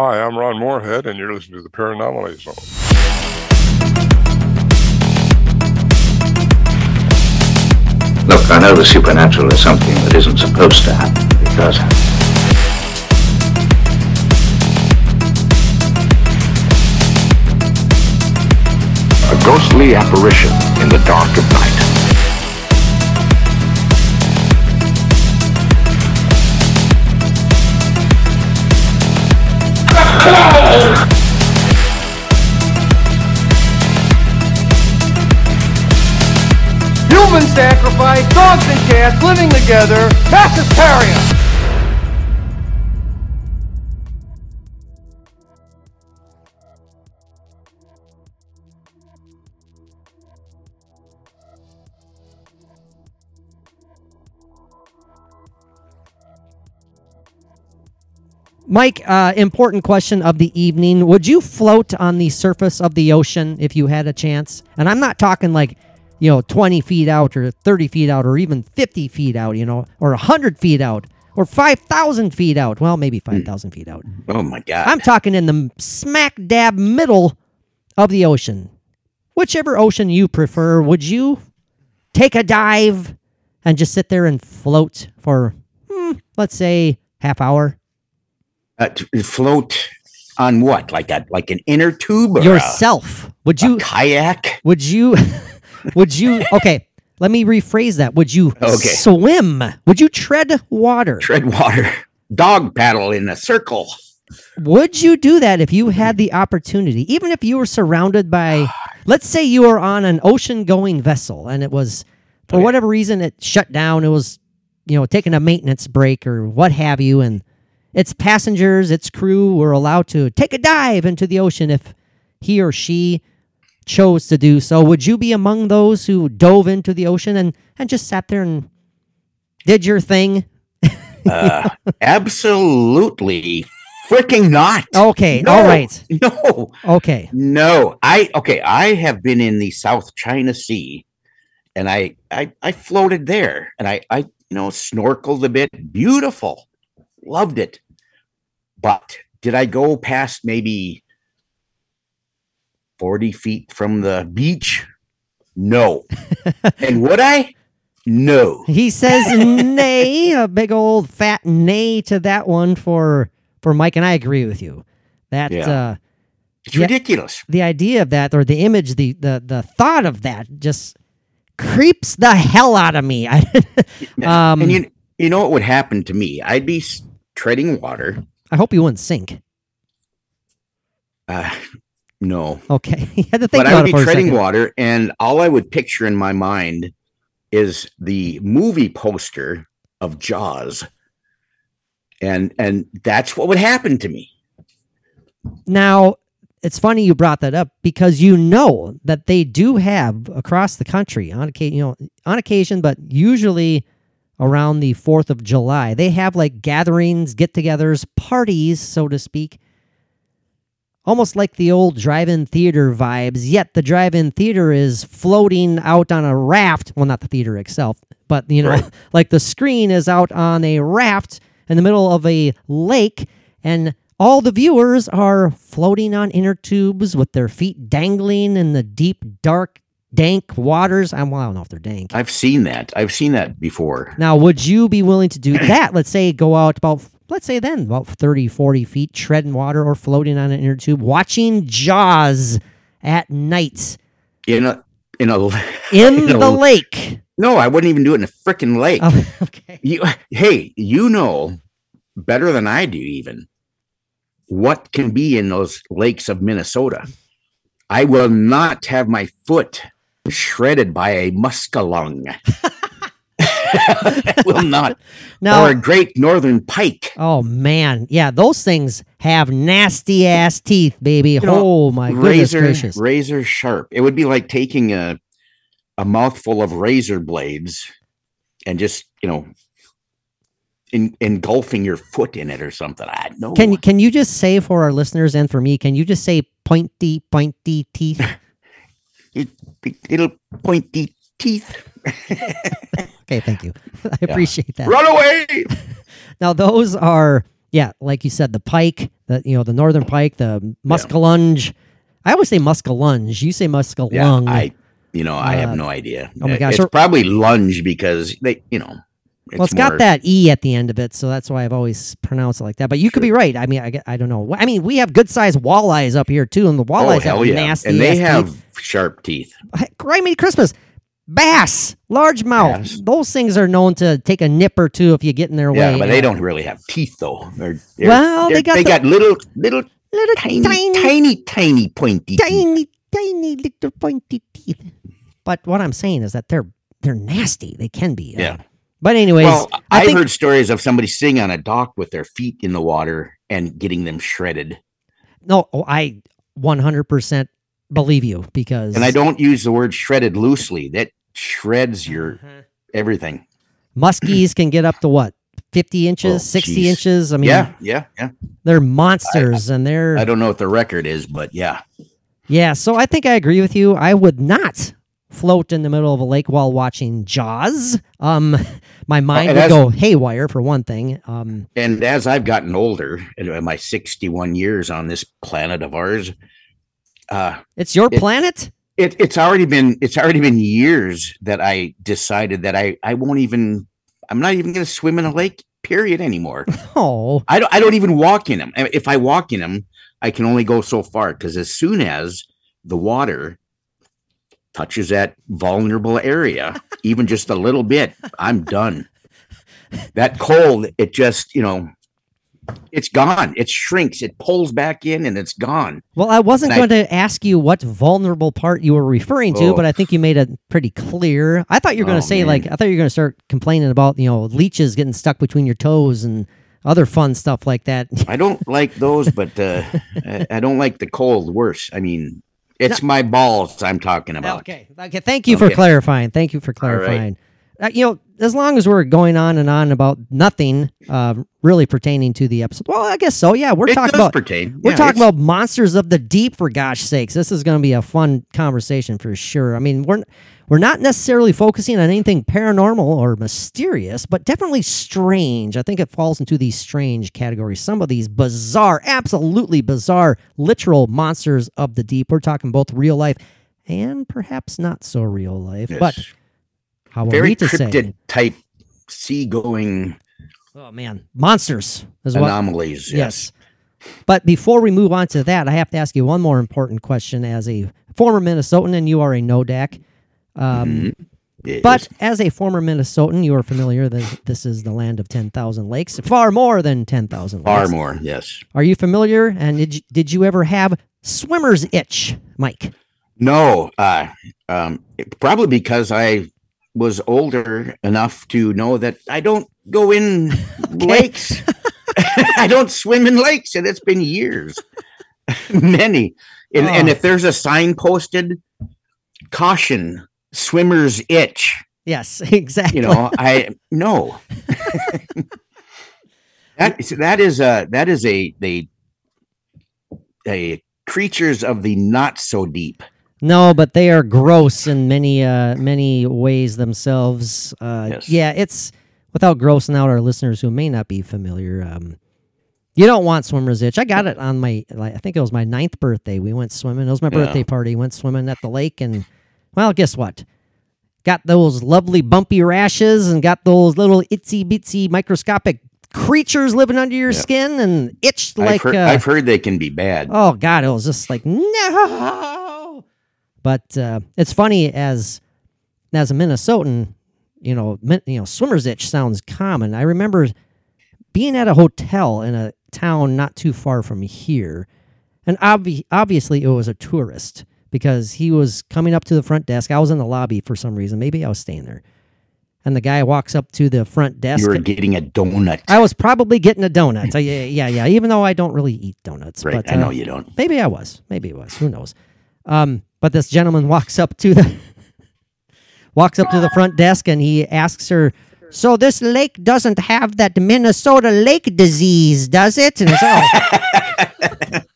Hi, I'm Ron Moorhead, and you're listening to the Paranormal Zone. Look, I know the supernatural is something that isn't supposed to happen, but it does happen. A ghostly apparition in the dark of night. Human sacrifice, dogs and cats living together, mass hysteria. Mike, uh, important question of the evening. Would you float on the surface of the ocean if you had a chance? And I'm not talking like, you know, 20 feet out or 30 feet out or even 50 feet out, you know, or 100 feet out or 5,000 feet out. Well, maybe 5,000 feet out. Oh my God. I'm talking in the smack dab middle of the ocean. Whichever ocean you prefer, would you take a dive and just sit there and float for, hmm, let's say, half hour? uh, float on what? Like a like an inner tube or a- yourself would a, you kayak? would you would you okay let me rephrase that would you Okay. swim would you tread water Tread water. Dog paddle in a circle. would you do that if you had the opportunity even if you were surrounded by let's say you were on an ocean going vessel and it was for Okay. whatever reason it shut down it was you know taking a maintenance break or what have you and its passengers its crew were allowed to take a dive into the ocean if he or she chose to do so would you be among those who dove into the ocean and and just sat there and did your thing Uh, absolutely freaking not. okay No. all right No, okay no. I okay. I have been in the South China Sea, and I I I floated there, and I I you know snorkeled a bit. Beautiful, loved it. But did I go past maybe forty feet from the beach? No. and would I? No. He says nay, a big old fat nay to that one for for Mike, and I agree with you. That Yeah. uh, It's Yeah. ridiculous. the idea of that, or the image, the the the thought of that, just creeps the hell out of me. Um, and you you know what would happen to me? I'd be s- treading water. I hope you wouldn't sink. Uh, no, Okay, you had to think but I would be treading water, and all I would picture in my mind is the movie poster of Jaws, and and that's what would happen to me. Now, it's funny you brought that up because you know that they do have across the country on occasion, you know, on occasion, but usually around the 4th of July, they have like gatherings, get-togethers, parties, so to speak. Almost like the old drive-in theater vibes, yet the drive-in theater is floating out on a raft. Well, not the theater itself, but you know, Right. like the screen is out on a raft in the middle of a lake and all the viewers are floating on inner tubes with their feet dangling in the deep, dark, dank waters. I'm, well, I don't know if they're dank. I've seen that. I've seen that before. Now, would you be willing to do that? Let's say go out about, let's say then, about 30, 40 feet, treading water or floating on an inner tube, watching Jaws at night In a in a in In a- the lake. no, I wouldn't even do it in a freaking lake. Oh, okay. You, hey, you know better than I do, even what can be in those lakes of Minnesota. I will not have my foot shredded by a muskellunge. Will not. Now, or a great northern pike. oh man, yeah, those things have nasty ass teeth, baby. know, oh my goodness razor, gracious. razor sharp. It would be like taking a a mouthful of razor blades and just, you know, in, engulfing your foot in it or something. I know. Can can you just say for our listeners and for me? Can you just say pointy pointy teeth? it, little pointy teeth. Okay, thank you. I appreciate that. Run away! Now those are yeah, like you said, the pike, the you know the northern pike, the muskellunge. I always say muskellunge. You say Yeah, muskellung. I, you know, I Uh, have no idea. oh my gosh, it's or- probably lunge because they, you know, well, it's got that e at the end of it, so that's why I've always pronounced it like that. But you could be right. I mean, I, I don't know. I mean, we have good sized walleyes up here too, and the Oh walleyes hell have yeah, nasty. and they have sharp teeth. Cry me Christmas. Bass, largemouth. Bass. Those things are known to take a nip or two if you get in their Yeah, way. Yeah, but they don't really have teeth though. They're, they're- Well, they they're- got they the- got little, little, Little tiny, tiny, tiny, tiny, pointy. teeth. tiny, tiny little pointy teeth. But what I'm saying is that they're they're nasty. They can be. uh, Yeah. But anyways, Well, I I've think heard stories of somebody sitting on a dock with their feet in the water and getting them shredded. no, oh, I 100% believe you because And I don't use the word shredded loosely. That shreds your Mm-hmm. everything. muskies can get up to what 50 inches, Oh, 60 geez. inches. I mean, yeah, yeah, yeah. they're monsters, and they're I don't know what the record is, but yeah. Yeah, so I think I agree with you. I would not float in the middle of a lake while watching Jaws. Um, my mind and would as- go haywire for one thing. Um, And as I've gotten older, in my 61 years on this planet of ours, uh, it's your It- planet. It, it's already been it's already been years that I decided that I I won't even I'm not even going to swim in a lake period anymore. Oh, I don't I don't even walk in them. If I walk in them, I can only go so far because as soon as the water touches that vulnerable area, even just a little bit, I'm done. That cold, it just, you know, it's gone. It shrinks, it pulls back in and it's gone. well, I wasn't And I- going to ask you what vulnerable part you were referring to, Oh. but I think you made it pretty clear. I thought you were going Oh, to say man. like I thought you were going to start complaining about you know leeches getting stuck between your toes and other fun stuff like that. I don't like those, but uh, I, I don't like the cold worse. I mean, it's my balls I'm talking about. Okay. Okay. Thank you for clarifying. Thank you for clarifying. Uh, you know, as long as we're going on and on about nothing uh, really pertaining to the episode, well, I guess so. Yeah, we're It talking does about pertain. we're Yeah, talking about monsters of the deep. For gosh sakes, this is going to be a fun conversation for sure. I mean, we're we're not necessarily focusing on anything paranormal or mysterious, but definitely strange. I think it falls into these strange categories. Some of these bizarre, absolutely bizarre, literal monsters of the deep. We're talking both real life and perhaps not so real life, but Yes. How very cryptid say? type seagoing Oh man, monsters as well. anomalies. Yes. But before we move on to that, I have to ask you one more important question. As a former Minnesotan, and you are a Nodak, um, Yes. but as a former Minnesotan, you are familiar that this is the land of ten thousand lakes, far more than ten thousand. far lakes. more. Yes. Are you familiar? And did you, did you ever have swimmer's itch, Mike? No. Uh, um, probably because I was older enough to know that I don't go in lakes. I don't swim in lakes, and it's been years, many. And, and Oh. if there's a sign posted, caution, swimmer's itch. Yes, exactly. You know, I no. that that is a that is a a a creatures of the not so deep. No, but they are gross in many uh many ways themselves. Uh Yes. yeah, it's without grossing out our listeners who may not be familiar. Um you don't want swimmer's itch. I got it on my like, I think it was my ninth birthday. We went swimming. It was my Yeah. birthday party. Went swimming at the lake and well, guess what? Got those lovely bumpy rashes and got those little itsy bitsy microscopic creatures living under your Yeah. skin and itched I've, like heard, uh, I've heard they can be bad. Oh God, it was just like no. But uh, it's funny as as a Minnesotan, you know, min, you know, swimmer's itch sounds common. I remember being at a hotel in a town not too far from here, and obvi- obviously it was a tourist because he was coming up to the front desk. I was in the lobby for some reason. Maybe I was staying there, and the guy walks up to the front desk. you were getting a donut. I was probably getting a donut. Yeah, yeah, yeah. Even though I don't really eat donuts, right. but I know uh, you don't. Maybe I was. Maybe it was. Who knows? Um, but this gentleman walks up to the walks up to the front desk and he asks her, "So this lake doesn't have that Minnesota lake disease, does it?" And it's, oh.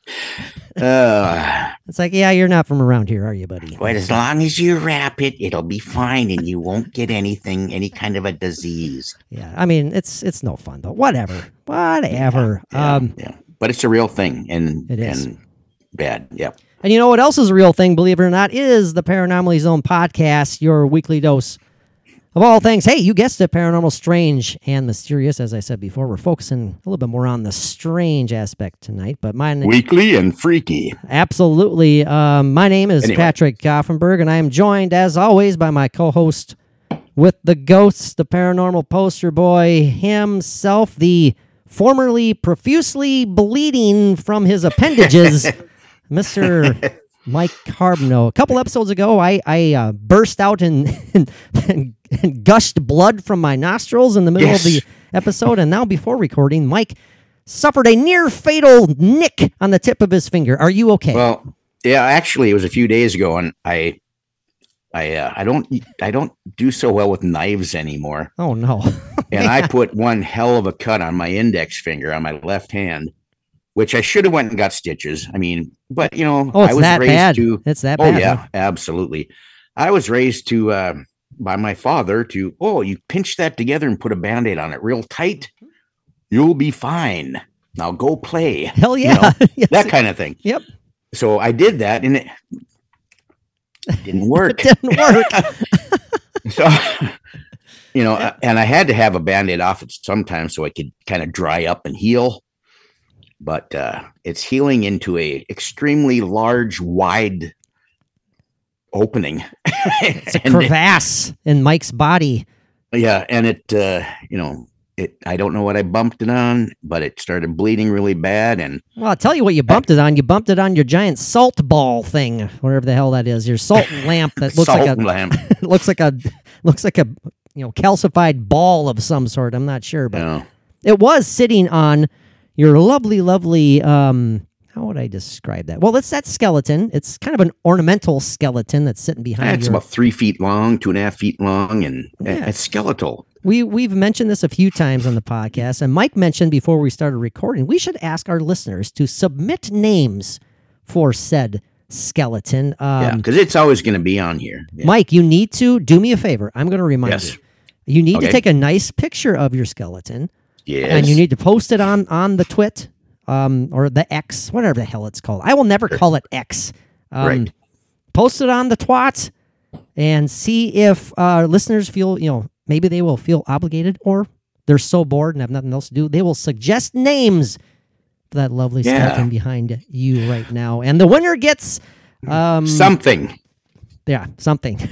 Uh, It's like, yeah, you're not from around here, are you, buddy? But as long as you wrap it, it'll be fine, and you won't get anything, any kind of a disease. Yeah, I mean, it's it's no fun though. Whatever, whatever. Yeah, um, yeah. But it's a real thing, and It is. and bad. Yeah. And you know what else is a real thing? Believe it or not, is the Paranormally Zone podcast, your weekly dose of all things. Hey, you guessed it, paranormal, strange, and mysterious. As I said before, we're focusing a little bit more on the strange aspect tonight. But my Weekly and freaky. Absolutely. Um, my name is Anyway. Patrick Goffenberg, and I am joined, as always, by my co host with the ghosts, the paranormal poster boy himself, the formerly profusely bleeding from his appendages, Mr. Mike Carbno. A couple episodes ago, I, I uh, burst out and, and, and gushed blood from my nostrils in the middle of the episode. And now, before recording, Mike suffered a near fatal nick on the tip of his finger. Are you okay? Well, yeah, actually, it was a few days ago, and I, I, uh, I don't, I don't do so well with knives anymore. oh, no. and I put one hell of a cut on my index finger on my left hand, which I should have went and got stitches. I mean, but you know, Oh, it's I was that raised bad. to. It's that Oh bad. yeah, huh? absolutely. I was raised to uh, by my father to. Oh, you pinch that together and put a band-aid on it real tight. You'll be fine. Now go play. Hell You yeah. know, Yes, that kind of thing. Yep. So I did that, and it didn't work. didn't work. so you know and i had to have a band-aid off it sometimes so i could kind of dry up and heal but uh it's healing into a extremely large wide opening It's a And it- crevasse in Mike's body. yeah and it uh you know it i don't know what i bumped it on but it started bleeding really bad and Well, I'll tell you what you bumped it on. You bumped it on your giant salt ball thing, whatever the hell that is. Your salt lamp that looks like a lamp looks like a looks like a you know calcified ball of some sort. I'm not sure, but know. it was sitting on your lovely, lovely. Um, how would I describe that? Well, it's that skeleton. It's kind of an ornamental skeleton that's sitting behind it's your. about three feet long two and a half feet long and Yeah. it's skeletal we we've mentioned this a few times on the podcast, and Mike mentioned before we started recording. We should ask our listeners to submit names for said skeleton. Um, yeah because it's always going to be on here Yeah. Mike, you need to do me a favor. I'm going to remind Yes. you. You need to take a nice picture of your skeleton, yes and you need to post it on on the twit, um, or the X, whatever the hell it's called. I will never call it X. Um, Right. Post it on the twat, and see if uh, listeners feel you know maybe they will feel obligated, or they're so bored and have nothing else to do. They will suggest names for that lovely Yeah. skeleton behind you right now, and the winner gets um something yeah something.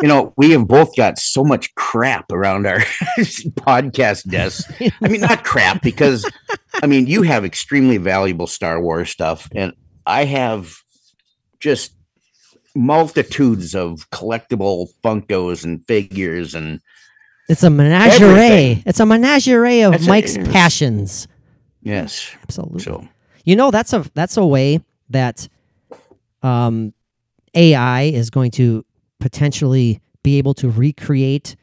you know, we have both got so much crap around our podcast desks. I mean, not crap because I mean, you have extremely valuable Star Wars stuff, and I have just multitudes of collectible Funkos and figures, and It's a menagerie. Everything. It's a menagerie of That's Mike's it's- passions. yes, Absolutely. so You know that's a that's a way that um, AI is going to potentially be able to recreate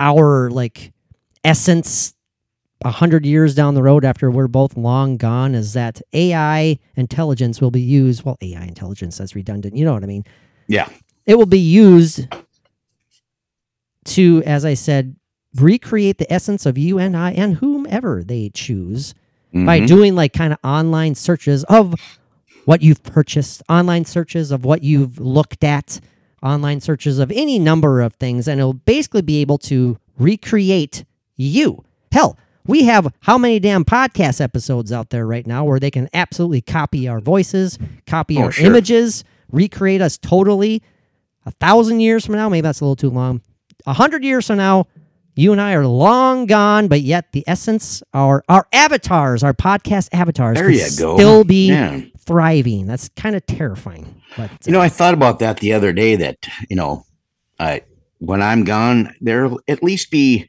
our like essence a hundred years down the road after we're both long gone. Is that AI intelligence will be used? Well, AI intelligence that's redundant. You know what I mean? yeah, it will be used to, as I said, recreate the essence of you and I and whomever they choose by Mhm. doing like kind of online searches of what you've purchased, online searches of what you've looked at, online searches of any number of things, and it'll basically be able to recreate you. Hell, we have how many damn podcast episodes out there right now where they can absolutely copy our voices, copy Oh, our sure. images, recreate us totally. A thousand years from now, maybe that's a little too long. A hundred years from now, you and I are long gone, but yet the essence, our our avatars, our podcast avatars, There you go. still be Yeah. thriving. That's kind of terrifying. But You know, I thought about that the other day. That you know, I when I'm gone, there'll at least be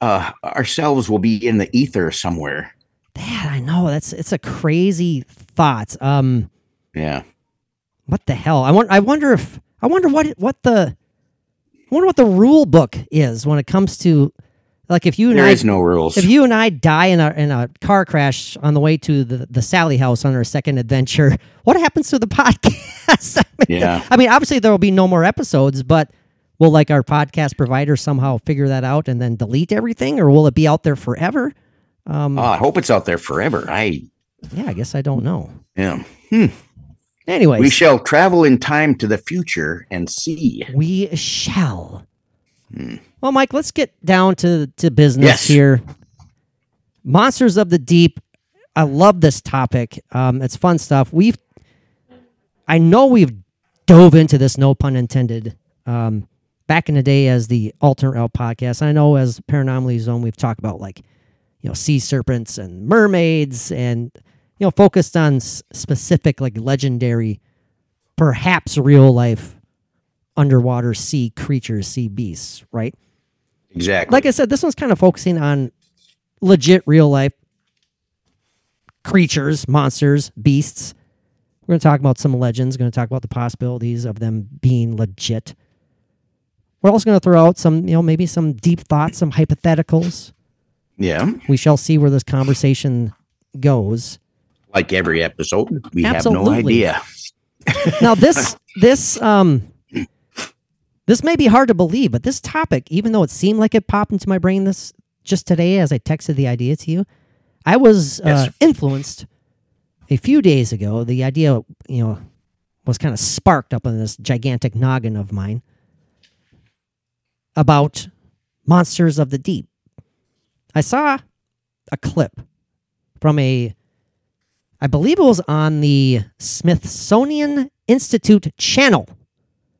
uh ourselves will be in the ether somewhere. Dad, I know that's it's a crazy thought. Um, Yeah. what the hell? I want. I wonder if I wonder what what the I wonder what the rule book is when it comes to Like if you and There I is no rules. if you and I die in a in a car crash on the way to the, the Sallie house on our second adventure, what happens to the podcast? I mean, Yeah. I mean, obviously there will be no more episodes, but will like our podcast provider somehow figure that out and then delete everything, or will it be out there forever? Um, oh, I hope it's out there forever. I yeah, I guess I don't know. yeah. Anyways, We shall travel in time to the future and see. We shall. Well, Mike, let's get down to to business Yes. here. Monsters of the Deep. I love this topic. Um, it's fun stuff. We've, I know we've dove into this. No pun intended. Um, back in the day as the Alternate L podcast. I know as Paranormally Zone, we've talked about like, you know, sea serpents and mermaids, and you know, focused on s- specific like legendary, perhaps real life underwater sea creatures, sea beasts, right? Exactly. Like I said, this one's kind of focusing on legit real life creatures, monsters, beasts. We're going to talk about some legends, going to talk about the possibilities of them being legit. We're also going to throw out some, you know, maybe some deep thoughts, some hypotheticals. yeah. We shall see where this conversation goes. Like every episode, we have no idea. now this this um this may be hard to believe, but this topic, even though it seemed like it popped into my brain this just today as I texted the idea to you, I was uh, influenced a few days ago. The idea, you know, was kind of sparked up in this gigantic noggin of mine about monsters of the deep. I saw a clip from a I believe it was on the Smithsonian Institute channel.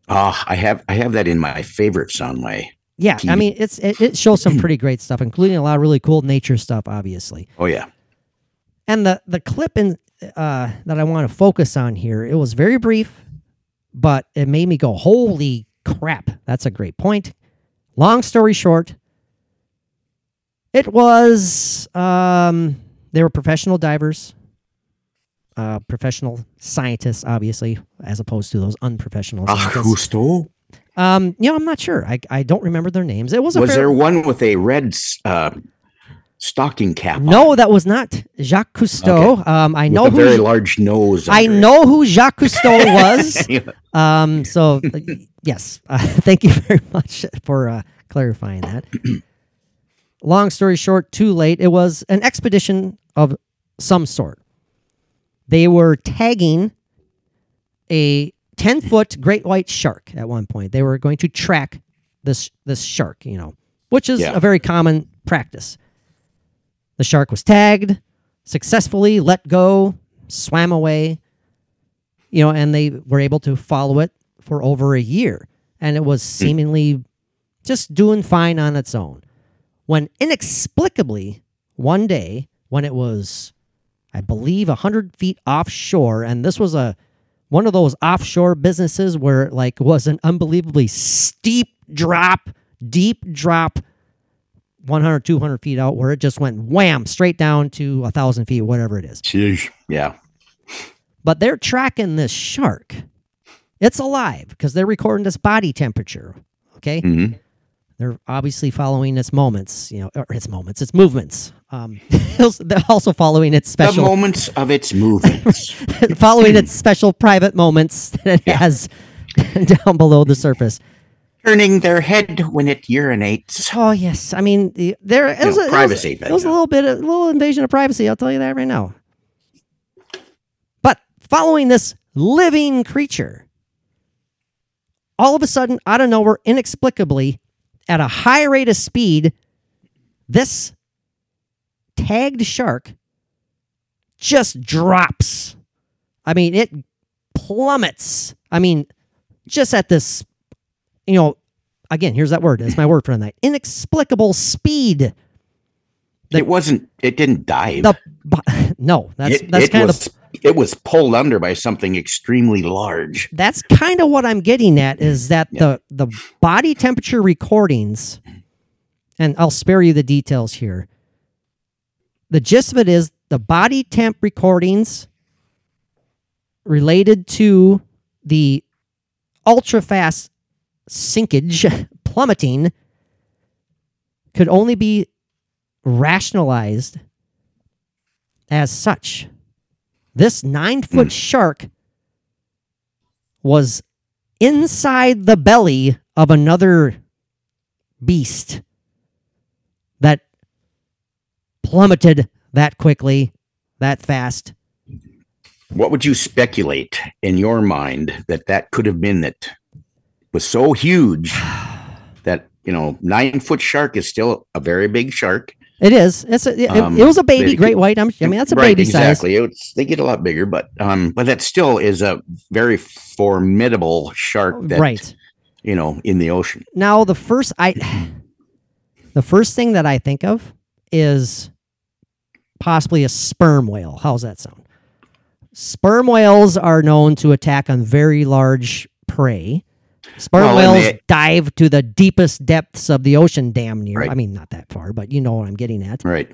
Oh, I have I have that in my favorites on my. Yeah, I mean it's it, it shows some pretty great stuff, including a lot of really cool nature stuff, obviously. Oh yeah. And the the clip in uh, that I want to focus on here, it was very brief, but it made me go, "Holy crap!" That's a great point. Long story short, it was um, they were professional divers, uh, professional scientists, obviously, as opposed to those unprofessional Ah, scientists. Cousteau? Um, you know, I'm not sure. I, I don't remember their names. It was a Was fair- there one with a red uh, stocking cap? on no, that was not Jacques Cousteau. Um, I with know a who very large nose. I under it. know who Jacques Cousteau was. Yeah. Um, so uh, yes, uh, thank you very much for uh, clarifying that. Long story short, too late. It was an expedition of some sort. They were tagging a ten foot great white shark at one point. They were going to track this this shark, you know, which is Yeah. a very common practice. The shark was tagged, successfully let go, swam away, you know, and they were able to follow it for over a year. And it was hmm. seemingly just doing fine on its own. When inexplicably, one day, when it was, I believe, 100 feet offshore, and this was a one of those offshore businesses where it like was an unbelievably steep drop, deep drop 100 200 feet out where it just went wham straight down to a thousand feet whatever it is Yeah. but they're tracking this shark. It's alive because they're recording this body temperature. Okay, Mhm. they're obviously following its moments, you know, or its moments, its movements. Um, also following its The special, moments of its movements. following its special private moments that it has down below the surface. Turning their head when it urinates. Oh yes, I mean the, there it was, know, a, it was- privacy, It was, a little bit, a little invasion of privacy. I'll tell you that right now. But following this living creature, all of a sudden, out of nowhere, inexplicably, at a high rate of speed, this tagged shark just drops. I mean, it plummets. I mean, just at this, you know, again, here's that word. That's my word for the night. Inexplicable speed. The- it wasn't. It didn't dive. The no, that's it, that's it kind of was. It was pulled under by something extremely large. that's kind of what I'm getting at is that the the body temperature recordings, and I'll spare you the details here. The gist of it is the body temp recordings related to the ultra fast sinkage plummeting could only be rationalized as such. This nine foot hmm. shark was inside the belly of another beast that plummeted that quickly, that fast. What would you speculate in your mind that that could have been that was so huge that you know nine foot shark is still a very big shark. It is. It's a, it, Um, it was a baby great white. I'm, I mean, that's a Right, baby size. exactly. They get a lot bigger, but um, but that still is a very formidable shark. That, right. You know, in the ocean. Now the first I the first thing that I think of is possibly a sperm whale. How's that sound? Sperm whales are known to attack on very large prey. Sperm Well, whales they- dive to the deepest depths of the ocean damn near. Right. I mean not that far, but you know what I'm getting at. Right.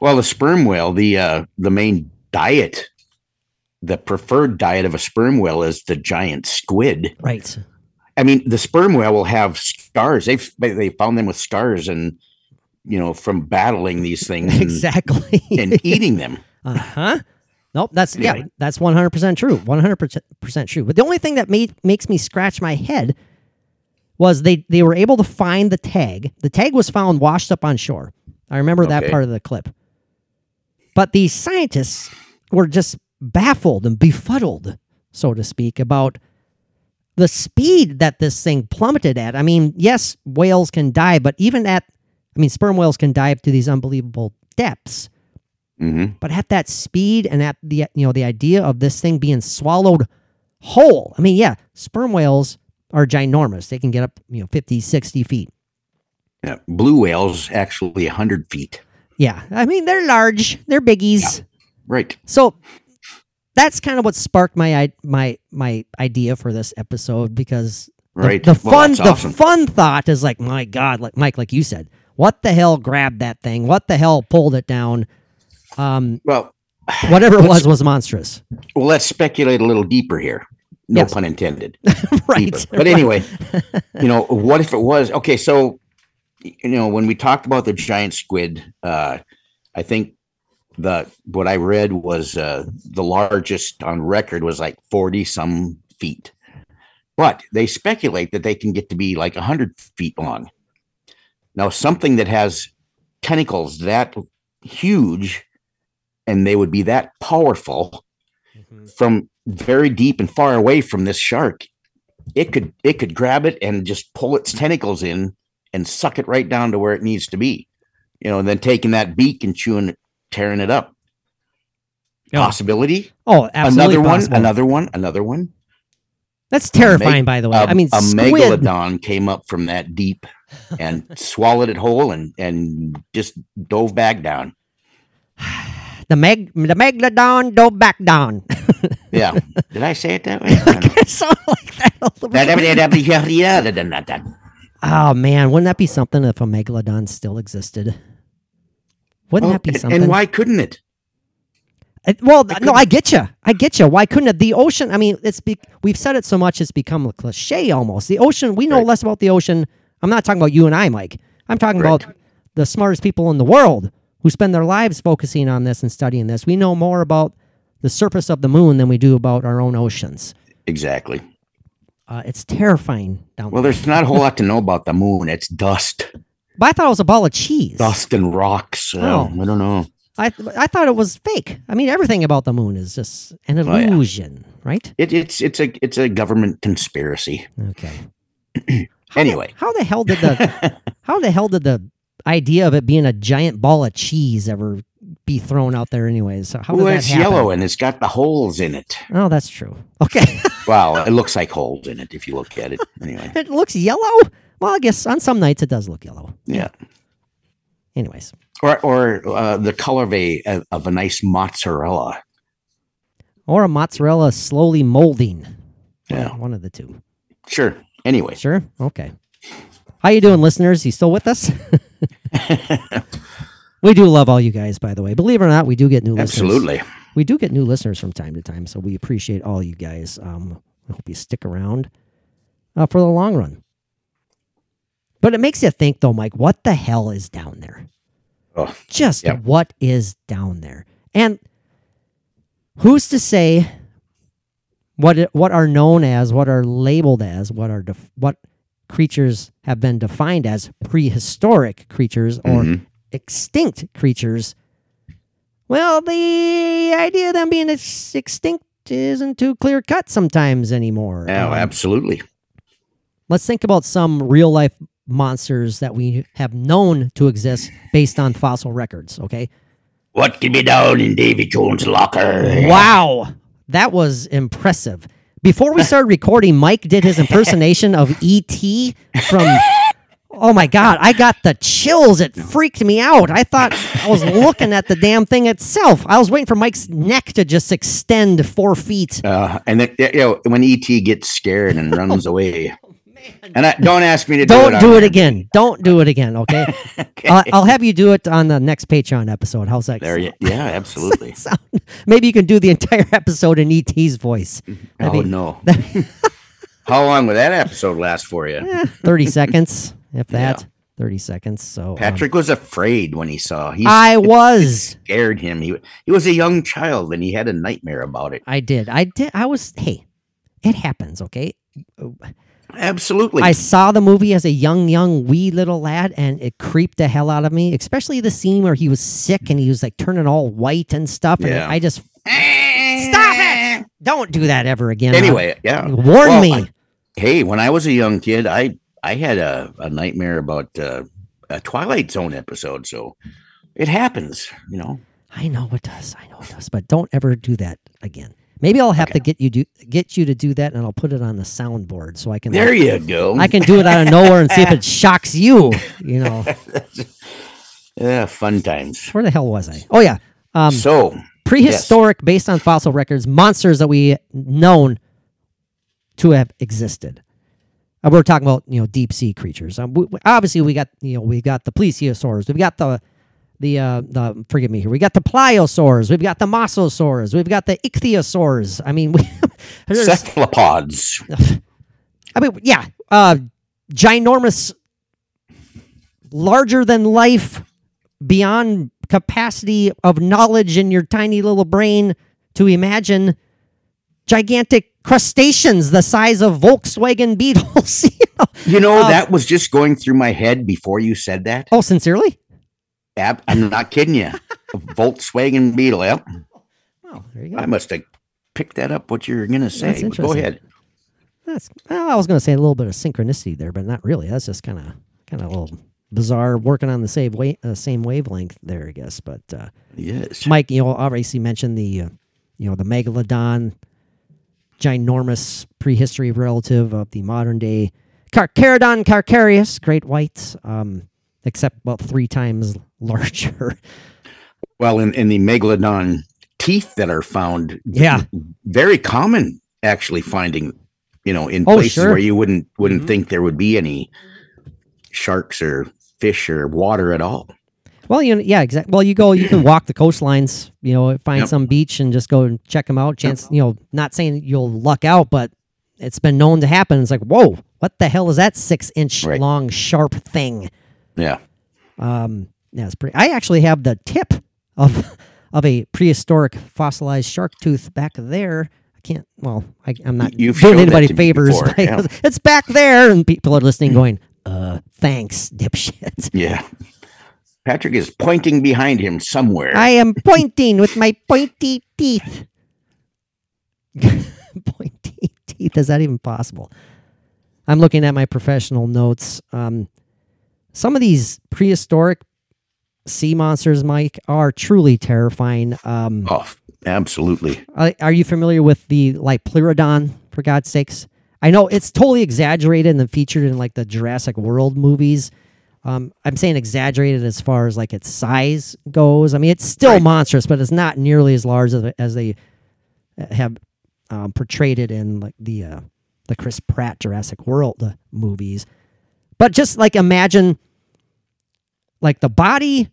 Well, the sperm whale, the uh, the main diet, the preferred diet of a sperm whale is the giant squid. Right. I mean, the sperm whale will have scars. They've they found them with scars, and you know, from battling these things and, Exactly. and eating them. Uh huh. Nope. That's yeah. That's one hundred percent true. One hundred percent true. But the only thing that made makes me scratch my head was they they were able to find the tag. The tag was found washed up on shore. I remember that part of the clip. But these scientists were just baffled and befuddled, so to speak, about the speed that this thing plummeted at. I mean, yes, whales can die, but even at, I mean, sperm whales can dive to these unbelievable depths hmm but at that speed and at the you know the idea of this thing being swallowed whole i mean yeah sperm whales are ginormous they can get up you know 50 60 feet Yeah. Blue whales actually hundred feet. yeah i mean they're large they're biggies Right. so that's kind of what sparked my my my idea for this episode because the, Right. the Well, fun the awesome. fun thought is like my god like mike like you said what the hell grabbed that thing what the hell pulled it down um Well, whatever it was was monstrous well, let's speculate a little deeper here. No Yes. pun intended. right deeper. But anyway, you know, what if it was okay? So, you know, when we talked about the giant squid, uh, I think the what I read was uh, the largest on record was like forty some feet, but they speculate that they can get to be like hundred feet long. Now, something that has tentacles that huge, and they would be that powerful mm-hmm. from very deep and far away from this shark it could it could grab it and just pull its tentacles in and suck it right down to where it needs to be you know and then taking that beak and chewing it tearing it up. Yeah. possibility? Oh absolutely another possible. one another one? Another one That's terrifying, by the way. a, I mean, a squid. megalodon came up from that deep and swallowed it whole and and just dove back down The meg, the megalodon dove back down. yeah did i say it that way it sounded like that. a little bit. oh man, wouldn't that be something if a megalodon still existed? Wouldn't Well, that be something? and why couldn't it Well, no, I get you. I get you. Why couldn't it? The ocean. I mean, it's be, we've said it so much, it's become a cliche almost. The ocean. We know Right. less about the ocean. I'm not talking about you and I, Mike. I'm talking Correct. about the smartest people in the world who spend their lives focusing on this and studying this. We know more about the surface of the moon than we do about our own oceans. exactly Uh, it's terrifying down there. well there. there's not a whole lot to know about the moon it's dust But I thought it was a ball of cheese. dust and rocks. Oh. I don't know. I I thought it was fake. I mean, everything about the moon is just an Oh, yeah. illusion, right? It, it's it's a it's a government conspiracy. Okay. Anyway, How the hell did the how the hell did the idea of it being a giant ball of cheese ever be thrown out there anyways? So how well, it's yellow and it's got the holes in it. Oh, that's true. Okay. Well, it looks like holes in it if you look at it. Anyway, it looks yellow. Well, I guess on some nights it does look yellow. yeah. Anyways. Or or uh, the color of a of a nice mozzarella. Or a mozzarella slowly molding. Yeah. One of the two. Sure. Anyway, Sure. Okay. How you doing, listeners? You still with us? we do love all you guys, by the way. Believe it or not, we do get new listeners. absolutely. We do get new listeners from time to time, so we appreciate all you guys. Um, I hope you stick around uh, for the long run. But it makes you think, though, Mike, what the hell is down there? Oh, Just Yep. what is down there? And who's to say what what are known as, what are labeled as, what are def- what creatures have been defined as prehistoric creatures or Mhm. extinct creatures? Well, the idea of them being extinct isn't too clear cut sometimes anymore. oh, Um, absolutely. let's think about some real life monsters that we have known to exist based on fossil records. Okay. What can be down in Davy Jones' locker? Wow. That was impressive. Before we started recording, Mike did his impersonation of E.T. from. Oh my God. I got the chills. It freaked me out. I thought I was looking at the damn thing itself. I was waiting for Mike's neck to just extend four feet. Uh, and then you know when ET gets scared and runs away. And I, don't ask me to do Don't it. do it again. Don't do it again. Okay. I'll, I'll have you do it on the next Patreon episode. How's that? There, you, yeah, absolutely. Maybe you can do the entire episode in ET's voice. That'd oh be no. How long would that episode last for you? 30 seconds, if Yeah. that. 30 seconds. So um, Patrick was afraid when he saw. He I was. scared him. He he was a young child and he had a nightmare about it. I did. I did. I was. Hey, it happens. Okay. Absolutely. I saw the movie as a young, young, wee little lad, and it creeped the hell out of me. Especially the scene where he was sick and he was like turning all white and stuff. And Yeah. I just stop it. Don't do that ever again. anyway, yeah. warn Well, me. I- hey, when I was a young kid, I I had a, a nightmare about uh, a Twilight Zone episode. So it happens, you know. I know it does. I know it does. But don't ever do that again. Maybe I'll have to get you do get you to do that, and I'll put it on the soundboard so I can. There you go. I can do it out of nowhere and see if it shocks you. You know, yeah, fun times. where the hell was I? Oh yeah, um, so prehistoric, based on fossil records, monsters that we known to have existed. Uh, we're talking about you know deep sea creatures. Um, we- obviously, we got you know we got the plesiosaurs. We've got the the uh the forgive me here. We got the pliosaurs. We've got the mosasaurs. We've got the ichthyosaurs. I mean, we, cephalopods. I mean, yeah, uh, ginormous, larger than life, beyond capacity of knowledge in your tiny little brain to imagine gigantic crustaceans the size of Volkswagen Beetles. you know? You know, Um, that was just going through my head before you said that. Oh, sincerely? Ab- I'm not kidding you. A Volkswagen Beetle. Yep. Oh, there you go. I must have picked that up. What you're gonna say? That's Go ahead. That's. Well, I was going to say a little bit of synchronicity there, but not really. That's just kind of kind of a little bizarre, working on the same wa- uh, same wavelength there, I guess. But uh, Yes. Mike, you know, obviously mentioned the, uh, you know, the megalodon, ginormous prehistory relative of the modern day Carcharodon carcharias, great white, um, except about three times larger. Well, in, in the megalodon teeth that are found, Yeah. very common actually finding, you know, in Oh, places sure. where you wouldn't wouldn't Mhm. think there would be any sharks or fish or water at all. Well, you know, yeah, exactly. Well, you go, you can walk the coastlines, you know, find Yep. some beach and just go and check them out. Chance, you know, not saying you'll luck out, but it's been known to happen. It's like, whoa, what the hell is that six inch Right. long sharp thing? Yeah. Um, it's pretty. I actually have the tip of of a prehistoric fossilized shark tooth back there. I can't. Well, I, I'm not You've doing anybody favors. before, yeah. It's back there, and people are listening, going, "Uh, thanks, dipshit." Yeah. Patrick is pointing behind him somewhere. I am pointing with my pointy teeth. pointy teeth. Is that even possible? I'm looking at my professional notes. Um, some of these prehistoric sea monsters, Mike, are truly terrifying. Um, oh, absolutely. are, are you familiar with the Liopleurodon? For God's sakes, I know it's totally exaggerated and featured in like the Jurassic World movies. Um, I'm saying exaggerated as far as like its size goes. I mean, it's still Right. monstrous, but it's not nearly as large as, as they have um, portrayed it in like the uh, the Chris Pratt Jurassic World uh, movies. But just like imagine, like the body,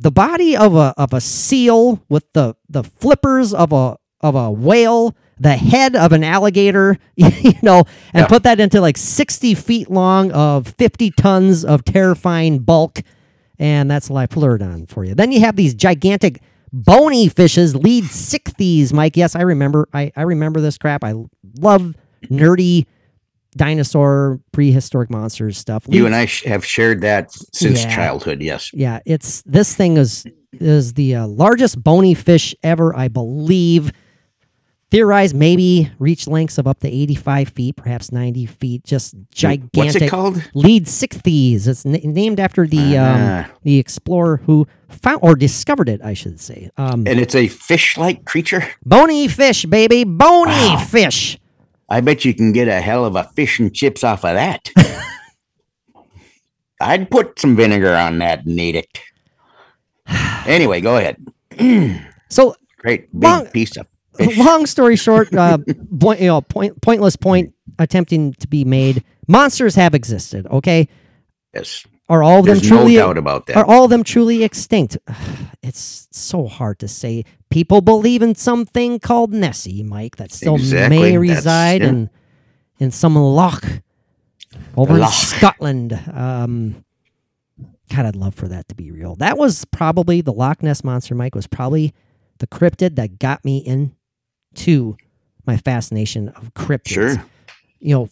the body of a of a seal with the the flippers of a of a whale, the head of an alligator, you know, and Yeah. put that into like 60 feet long of 50 tons of terrifying bulk. And that's Liopleurodon for you. Then you have these gigantic bony fishes, Leedsichthys, Mike. Yes, I remember. I, I remember this crap. I love nerdy dinosaur prehistoric monsters stuff. You and I sh- have shared that since Yeah. childhood. Yes. yeah, it's this thing is is the uh, largest bony fish ever, I believe. Theorized maybe reach lengths of up to 85 feet, perhaps 90 feet. Just gigantic. What's it called? Leedsichthys. It's na- named after the Ah. um, the explorer who found or discovered it, I should say. Um, And it's a fish-like creature. bony fish, baby, bony Wow. fish. I bet you can get a hell of a fish and chips off of that. I'd put some vinegar on that and eat it. Anyway, go ahead. So Great big Long- piece of fish. long story short, uh, point, you know, point, pointless point attempting to be made. Monsters have existed. Okay, Yes. Are all of them There's no truly doubt about that. are all of them truly extinct? It's so hard to say. People believe in something called Nessie, Mike, that still Exactly. may reside yeah. in in some loch over in Scotland. Um, God, I'd love for that to be real. That was probably the Loch Ness monster, Mike. Was probably the cryptid that got me into my fascination of cryptids Sure. you know,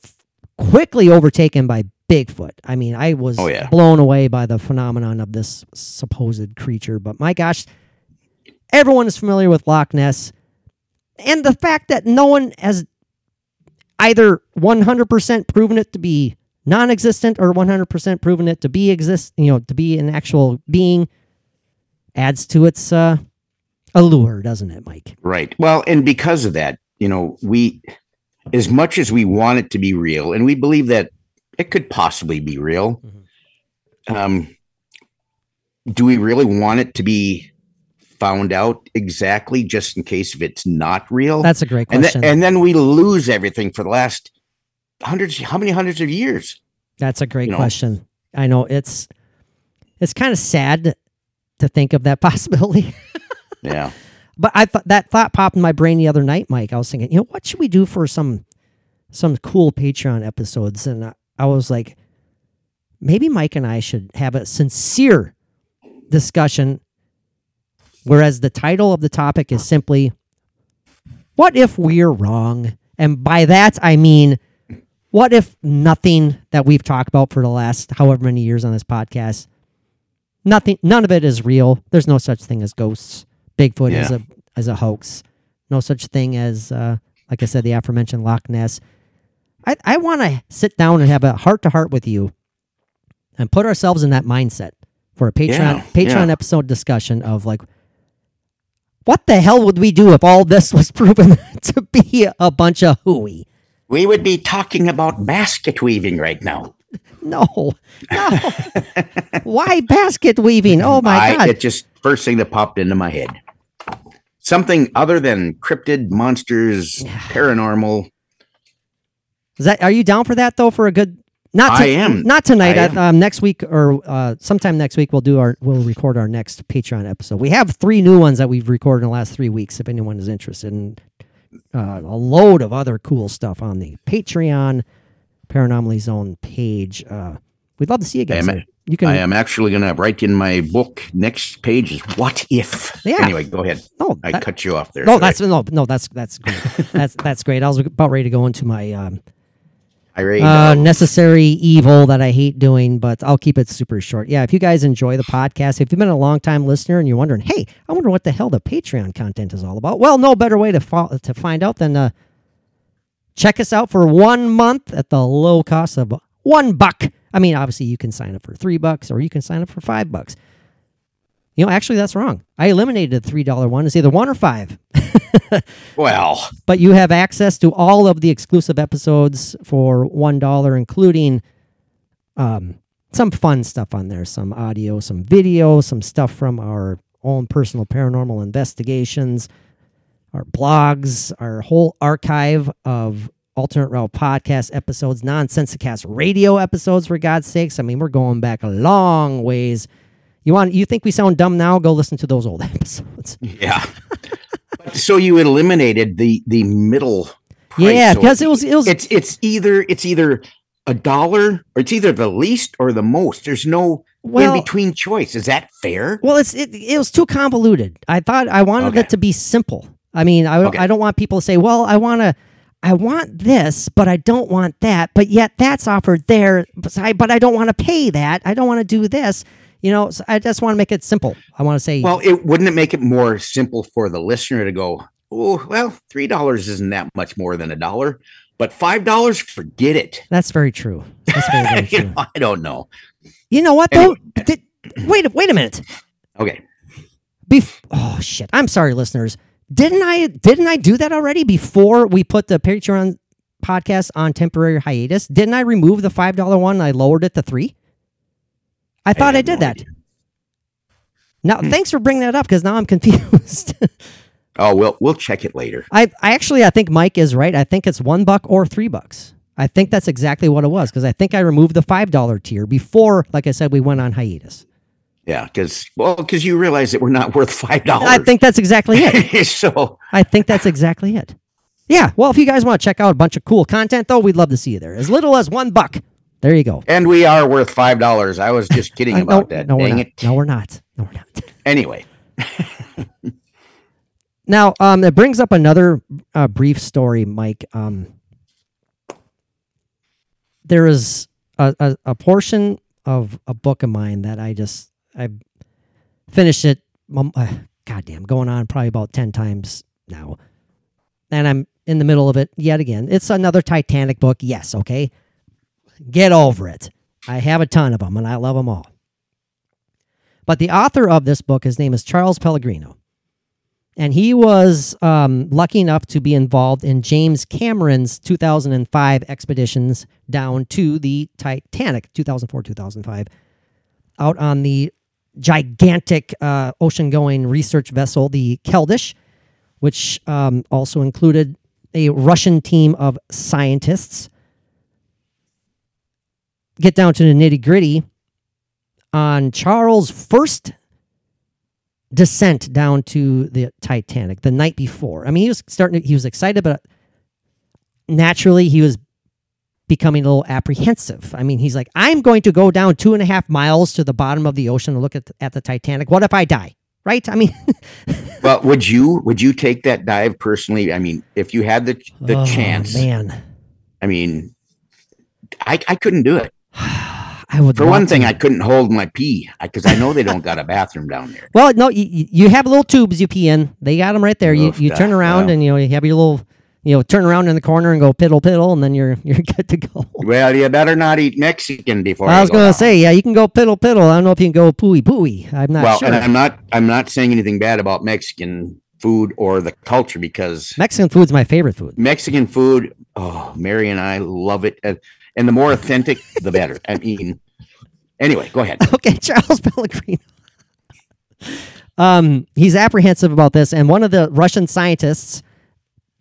quickly overtaken by Bigfoot. I mean, I was Oh, yeah. blown away by the phenomenon of this supposed creature. But my gosh, everyone is familiar with Loch Ness. And the fact that no one has either 100% proven it to be non-existent or 100% proven it to be exist, you know, to be an actual being adds to its uh, allure, doesn't it, Mike? Right. Well, and because of that, you know, we, as much as we want it to be real, and we believe that it could possibly be real, Mm-hmm. um, do we really want it to be found out exactly just in case if it's not real? That's a great and, question. then and then we lose everything for the last hundreds, how many hundreds of years? That's a great you know? question. I know it's it's kind of sad to think of that possibility. Yeah. but I thought that thought popped in my brain the other night, Mike. I was thinking, you know, what should we do for some some cool Patreon episodes? And I, I was like, maybe Mike and I should have a sincere discussion. Whereas the title of the topic is simply, "What if we're wrong?" And by that I mean, what if nothing that we've talked about for the last however many years on this podcast, nothing, none of it is real. There's no such thing as ghosts. Bigfoot is a as a hoax. No such thing as, uh, like I said, the aforementioned Loch Ness. I I want to sit down and have a heart to heart with you, and put ourselves in that mindset for a Patreon Yeah, Patreon yeah. episode discussion of like. What the hell would we do if all this was proven to be a bunch of hooey? We would be talking about basket weaving right now. No, no. Why basket weaving? Oh my I, god! It just first thing that popped into my head. Something other than cryptid, monsters, paranormal. Is that are you down for that though? For a good not to, I am. not tonight. Uh, Um, next week or uh, sometime next week we'll do our we'll record our next Patreon episode. We have three new ones that we've recorded in the last three weeks. If anyone is interested, and uh, a load of other cool stuff on the Patreon Paranormally Zone page. Uh, we'd love to see you guys. am-. You can. I am actually going to write in my book. Next page is what if. Yeah. Anyway, go ahead. no, I cut you off there. no, Sorry. that's no, no, that's that's great. that's that's great. I was about ready to go into my um, irate. uh, necessary evil that I hate doing, but I'll keep it super short. Yeah, if you guys enjoy the podcast, if you've been a long time listener and you're wondering, hey, I wonder what the hell the Patreon content is all about. Well, no better way to fo- to find out than uh, check us out for one month at the low cost of one buck. I mean, obviously you can sign up for three bucks or you can sign up for five bucks. You know, actually, that's wrong. I eliminated the three dollar one. It's either one or five. well, but you have access to all of the exclusive episodes for one dollar, including um, some fun stuff on there, some audio, some video, some stuff from our own personal paranormal investigations, our blogs, our whole archive of alternate route podcast episodes, nonsensicast radio episodes. For God's sakes, I mean we're going back a long ways You want you think we sound dumb now? Go listen to those old episodes. Yeah. So you eliminated the the middle. price. Yeah, So because it was it was it's it's either it's either a dollar or it's either the least or the most. There's no Well- in between choice. Is that fair? well, it's it, it was too convoluted. I thought I wanted Okay. it to be simple. I mean, I Okay. I don't want people to say, well, I want to. I want this, but I don't want that. But yet that's offered there. But I, but I don't want to pay that. I don't want to do this. You know, so I just want to make it simple. I want to say, Well, it wouldn't it make it more simple for the listener to go, oh, well, three dollars isn't that much more than a dollar, but five dollars, forget it. that's very true. That's very, very true. know, I don't know. You know what though? Did, wait, wait a minute. Okay. Bef- oh shit! I'm sorry, listeners. Didn't I? Didn't I do that already before we put the Patreon podcast on temporary hiatus? Didn't I remove the five dollar one? And I lowered it to three. I thought I, have did no that. idea. Now, hmm. thanks for bringing that up because now I'm confused. Oh, we'll we'll check it later. I, I actually I think Mike is right. I think it's one buck or three bucks. I think that's exactly what it was because I think I removed the five dollar tier before, like I said, we went on hiatus. Yeah, because well, because you realize that we're not worth five dollars. I think that's exactly it. so. I think that's exactly it. Yeah. Well, if you guys want to check out a bunch of cool content, though, we'd love to see you there. As little as one buck. There you go. And we are worth five dollars. I was just kidding Uh, about no, that. no, we're Dang not. it. No, we're not. No, we're not. Anyway, Now, um, it brings up another uh, brief story, Mike. Um, there is a, a, a portion of a book of mine that I just I finished it. Um, uh, goddamn, going on probably about ten times now, and I'm in the middle of it yet again. It's another Titanic book. Yes, okay, get over it. I have a ton of them, and I love them all. But the author of this book, his name is Charles Pellegrino and he was um, lucky enough to be involved in James Cameron's 2005 expeditions down to the Titanic, 2004 2005, out on the gigantic uh, ocean going research vessel, the Keldysh, which um, also included a Russian team of scientists. Get down to the nitty gritty. On Charles' first descent down to the Titanic the night before. I mean, he was starting to, he was excited, but naturally he was becoming a little apprehensive. I mean, he's like, I'm going to go down two and a half miles to the bottom of the ocean and look at, at the Titanic. What if I die? Right? I mean, but would you would you take that dive personally? I mean, if you had the the oh, chance, man, I mean, I I couldn't do it. I would. For one thing, to. I couldn't hold my pee because I know they don't got a bathroom down there. well, no, you, you have little tubes you pee in. They got them right there. You Oof, you turn around well. and you know you have your little you know turn around in the corner and go piddle piddle, and then you're you're good to go. Well, you better not eat Mexican before. I was go going to down. say, yeah, you can go piddle piddle. I don't know if you can go pooey pooey. I'm not sure. well, sure. and I'm not I'm not saying anything bad about Mexican food or the culture because Mexican food's my favorite food. Mexican food, oh, Mary and I love it, uh, and, the more authentic, the better. I mean, anyway, go ahead. Okay, Charles Pellegrino. um, he's apprehensive about this, and one of the Russian scientists,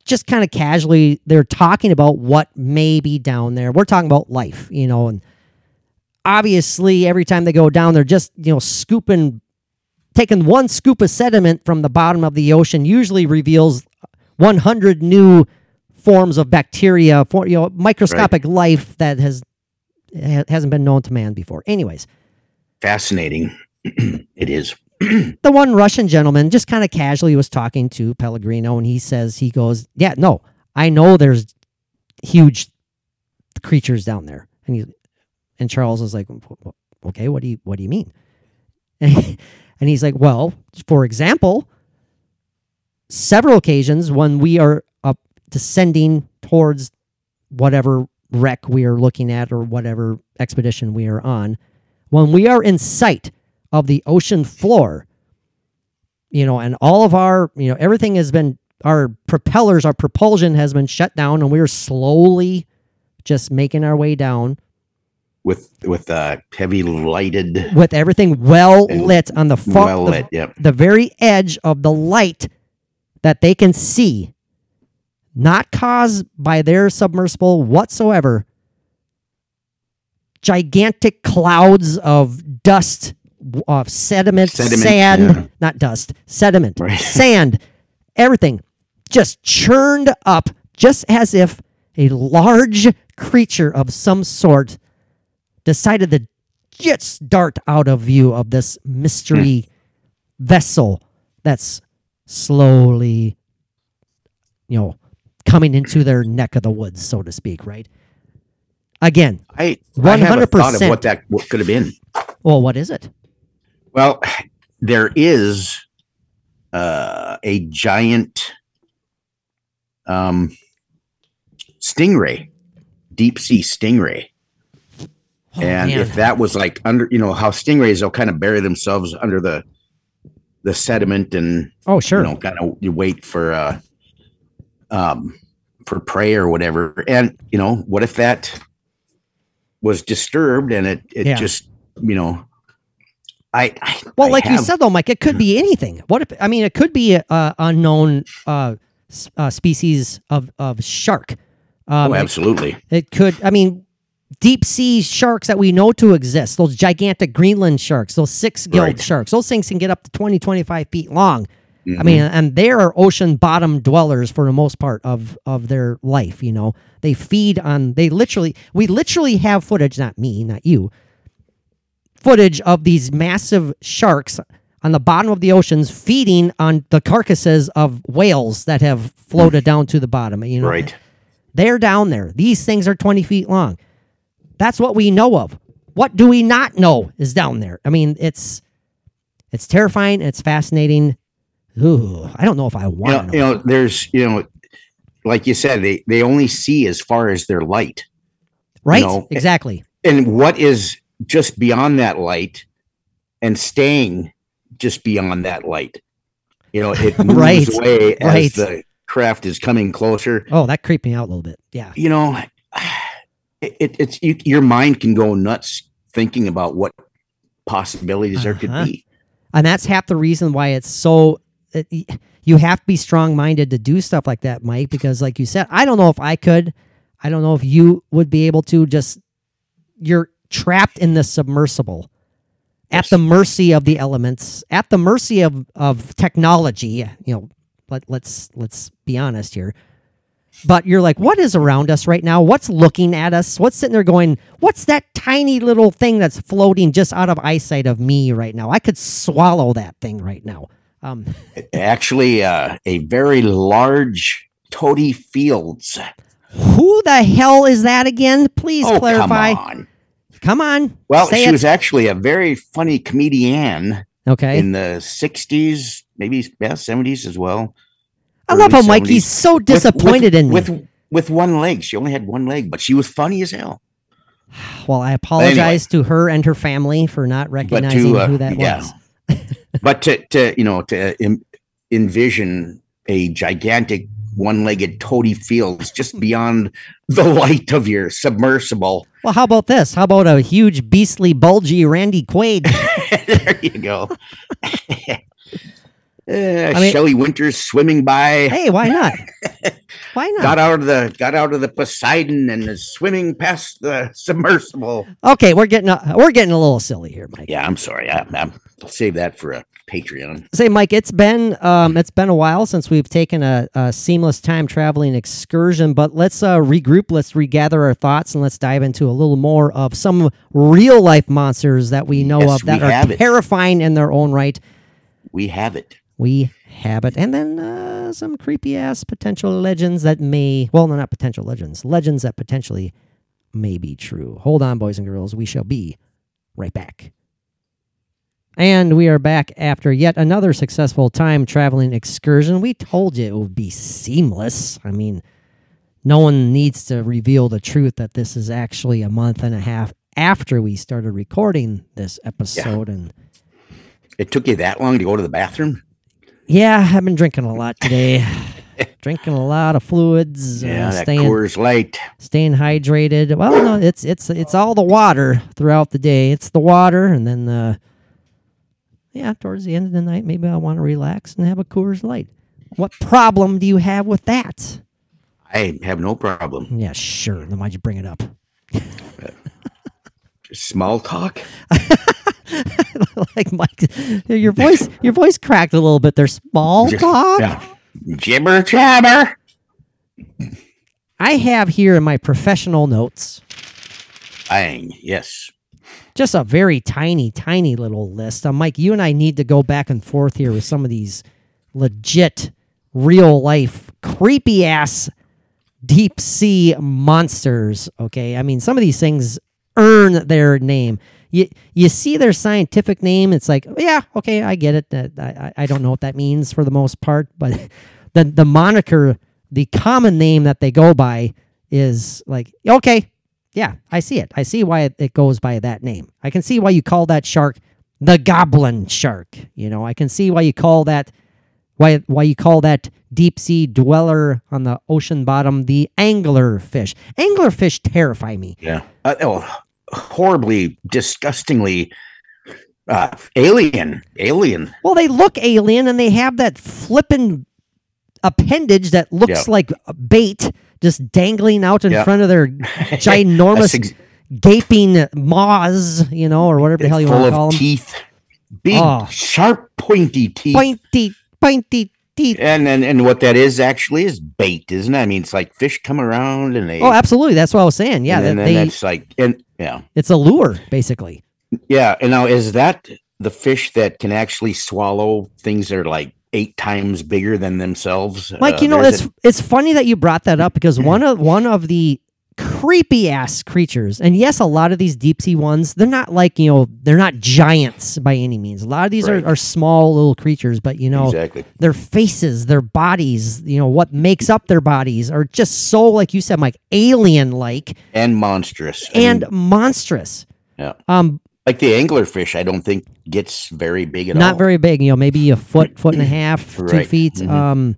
just kind of casually, they're talking about what may be down there. We're talking about life, you know, and obviously, every time they go down, they're just you know scooping, taking one scoop of sediment from the bottom of the ocean. Usually reveals 100 new forms of bacteria, for you know, microscopic life that has ha- hasn't been known to man before. Anyways. Fascinating, it is. the one Russian gentleman just kind of casually was talking to Pellegrino, and he says, he goes, "Yeah, no, I know there's huge creatures down there." And he, and Charles is like, "Okay, what do you what do you mean?" And, he- and he's like, "Well, for example, several occasions when we are descending towards whatever wreck we are looking at or whatever expedition we are on, when we are in sight." of the ocean floor you know and all of our you know everything has been our propellers our propulsion has been shut down and we're slowly just making our way down. With with uh heavy lighted with everything well lit on the far well the, yep. the very edge of the light that they can see not caused by their submersible whatsoever gigantic clouds of dust of sediment, Sediment, sand, yeah. not dust, sediment, Right. sand, everything just churned up, just as if a large creature of some sort decided to just dart out of view of this mystery hmm. vessel that's slowly, you know, coming into their neck of the woods, so to speak, right? Again, I, have a thought of what that what could have been. well, what is it? Well, there is uh, a giant um, stingray, deep sea stingray. Oh, and man. if that was like under, you know, how stingrays they'll kind of bury themselves under the the sediment and oh, sure. you know, kind of you wait for uh um for prayer or whatever. And you know, what if that was disturbed and it it Yeah. just you know I, I Well, I like you said though, Mike, it could be anything. What if? I mean, it could be a, a unknown uh, uh, species of of shark. Um, oh, it- absolutely. It could. I mean, deep sea sharks that we know to exist. Those gigantic Greenland sharks. Those six gilled Right. sharks. Those things can get up to 20, 25 feet long. I Mhm. mean, and they are ocean bottom dwellers for the most part of of their life. You know, they feed on. They literally. We literally have footage. Not me. Not you. Footage of these massive sharks on the bottom of the oceans feeding on the carcasses of whales that have floated down to the bottom. You know, right. they're down there. These things are 20 feet long. That's what we know of. What do we not know is down there? I mean, it's it's terrifying. It's fascinating. Ooh, I don't know if I You want to know. you know, there's you know, like you said, they they only see as far as their light. right? know, exactly. And what is just beyond that light and staying just beyond that light. You know, it moves Right, away as right. the craft is coming closer. Oh, that creeped me out a little bit. Yeah. you know, it, it, it's you, your mind can go nuts thinking about what possibilities there Uh-huh. could be. And that's half the reason why it's so. It, you have to be strong minded to do stuff like that, Mike, because, like you said, I don't know if I could. I don't know if you would be able to. Just you're trapped in the submersible, at the mercy of the elements, at the mercy of of technology. You know, let let's let's be honest here. But you're like, what is around us right now? What's looking at us? What's sitting there going, what's that tiny little thing that's floating just out of eyesight of me right now? I could swallow that thing right now. Um, Actually, uh, a very large Totie Fields. who the hell is that again? Please oh, clarify. come on. Come on. Well, she it. was actually a very funny comedian okay. in the '60s, maybe yeah, '70s as well. I love how early Mike, 70s. he's so disappointed with, in me. with with one leg. She only had one leg, but she was funny as hell. well, I apologize to her and her family for not recognizing uh, who that yeah. was. but to to you know to Im- envision a gigantic one-legged Totie Fields just beyond the light of your submersible Well, how about this? How about a huge, beastly, bulgy Randy Quaid? there you go uh, mean- Shelley Winters swimming by hey, why not? Why not? got out of the got out of the Poseidon and is swimming past the submersible Okay, we're getting a, we're getting a little silly here, Mike. yeah I'm sorry I, I'm, I'll save that for a Patreon Say, Mike, it's been um, it's been a while since we've taken a, a seamless time traveling excursion, but let's uh, regroup, let's regather our thoughts, and let's dive into a little more of some real life monsters that we know Yes, of that are it. terrifying in their own right. we have it We have it, and then uh, some creepy ass potential legends that may well, no, not potential legends, legends that potentially may be true. Hold on, boys and girls, we shall be right back. And we are back after yet another successful time traveling excursion. We told you it would be seamless. I mean, no one needs to reveal the truth that this is actually a month and a half after we started recording this episode. And it took you that long to go to the bathroom yeah, I've been drinking a lot today. drinking a lot of fluids, yeah uh, that staying Coors Light staying hydrated. Well, no, it's it's it's all the water throughout the day. It's the water, and then uh, yeah, towards the end of the night, maybe I want to relax and have a Coors Light. What problem do you have with that? I have no problem Yeah, sure. Then why'd you bring it up? Small talk. like Mike, your voice, your voice cracked a little bit. There's small talk. Yeah. Jibber jabber. I have here in my professional notes Bang. Yes. just a very tiny, tiny little list. Uh, Mike, you and I need to go back and forth here with some of these legit, real life, creepy ass deep sea monsters. Okay, I mean, some of these things earn their name. You you see their scientific name, it's like, yeah, okay, I get it. I, I don't know what that means for the most part, but the the moniker, the common name that they go by is like, okay, yeah, I see it. I see why it, it goes by that name. I can see why you call that shark the goblin shark. You know, I can see why you call that why why you call that deep sea dweller on the ocean bottom the angler fish. Angler fish terrify me. Yeah. Uh, oh, horribly, disgustingly uh, alien. Alien. Well, they look alien and they have that flippin' appendage that looks Yeah. like a bait just dangling out in Yeah. front of their ginormous ex- gaping maws, you know, or whatever the hell you want to call them. teeth. Big, Oh. sharp, pointy teeth. Pointy, pointy teeth. And, and and what that is actually is bait, isn't it? I mean, it's like fish come around and they. Oh, absolutely. That's what I was saying. Yeah, and then, that they, that's like, and yeah, it's a lure, basically. yeah. And now is that the fish that can actually swallow things that are like eight times bigger than themselves? Mike, Uh, you know, it's it's funny that you brought that up because one of one of the creepy ass creatures, and yes, a lot of these deep sea ones, they're not like you know, they're not giants by any means. A lot of these Right. are, are small little creatures, but you know, exactly. their faces, their bodies, you know, what makes up their bodies are just so, like you said, Mike, alien like and monstrous I and mean, monstrous. Yeah. Um, like the anglerfish, I don't think gets very big at all. not very big, you know, maybe a foot, foot and a half, two Right. feet. Mhm. Um,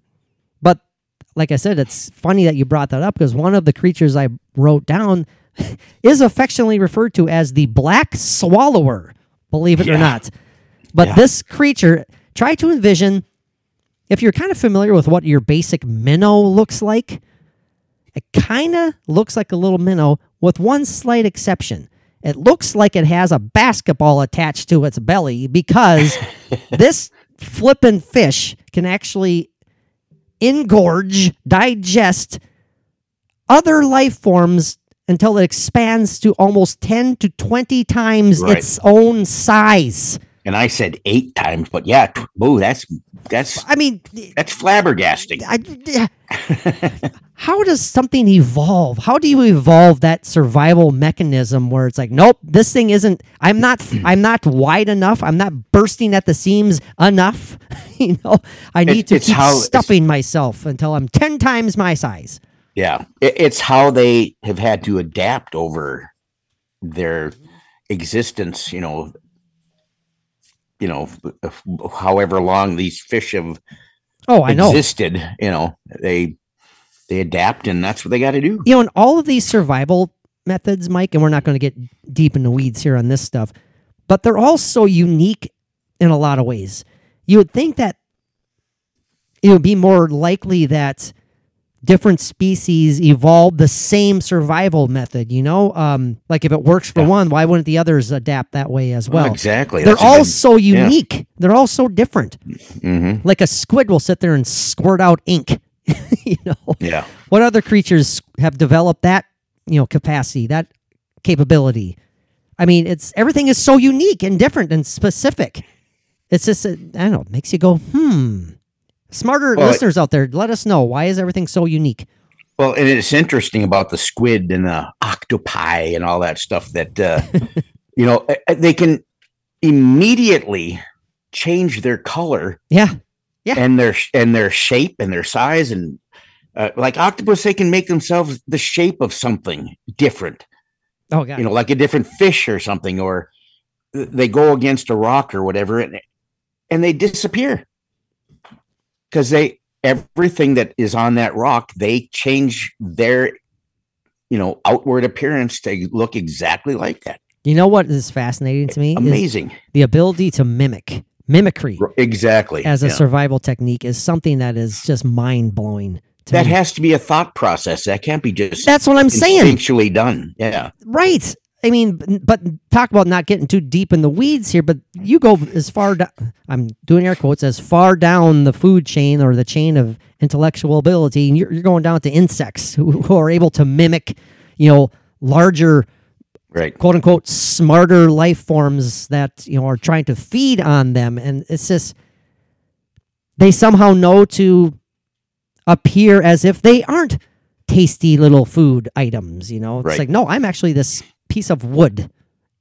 like I said, it's funny that you brought that up because one of the creatures I wrote down is affectionately referred to as the black swallower, believe it or not. But Yeah. this creature, try to envision if you're kind of familiar with what your basic minnow looks like, it kind of looks like a little minnow with one slight exception. It looks like it has a basketball attached to its belly because this flippin' fish can actually engorge, digest other life forms until it expands to almost 10 to 20 times Right. its own size. And I said eight times, but yeah, tw- whoa, that's that's I mean, that's flabbergasting. I, how does something evolve? How do you evolve that survival mechanism where it's like, nope, this thing isn't. I'm not. I'm not wide enough. I'm not bursting at the seams enough. you know, I need to it's keep how- stuffing myself until I'm ten times my size. Yeah, it, it's how they have had to adapt over their existence. You know, you know, however long these fish have Oh, I know. existed. You know, they they adapt, and that's what they got to do. you know, in all of these survival methods, Mike, and we're not going to get deep in the weeds here on this stuff, but they're all so unique in a lot of ways. You would think that it would be more likely that different species evolve the same survival method, you know? Um, like if it works for Yeah. one, why wouldn't the others adapt that way as well? exactly. They're all so unique. They're all so different. hmm Like a squid will sit there and squirt out ink. you know, Yeah. what other creatures have developed that you know capacity that capability i mean it's everything is so unique and different and specific it's just uh, i don't know it makes you go hmm smarter Well, listeners out there let us know. Why is everything so unique? Well, and it's interesting about the squid and the octopi and all that stuff that uh, you know they can immediately change their color yeah. Yeah. and their and their shape and their size and uh, like octopus they can make themselves the shape of something different. Oh god. You know like a different fish or something or they go against a rock or whatever and and they disappear because they everything that is on that rock they change their you know outward appearance to look exactly like that you know what is fascinating to me amazing the ability to mimic mimicry exactly as a yeah. survival technique is something that is just mind-blowing that me. has to be a thought process that can't be just that's what i'm saying instinctually done yeah Right. I mean, but talk about not getting too deep in the weeds here. But you go as far down. I'm doing air quotes as far down the food chain or the chain of intellectual ability, and you're, you're going down to insects who, who are able to mimic, you know, larger Right. quote unquote smarter life forms that you know are trying to feed on them and it's just they somehow know to appear as if they aren't tasty little food items you know it's Right. like no i'm actually this piece of wood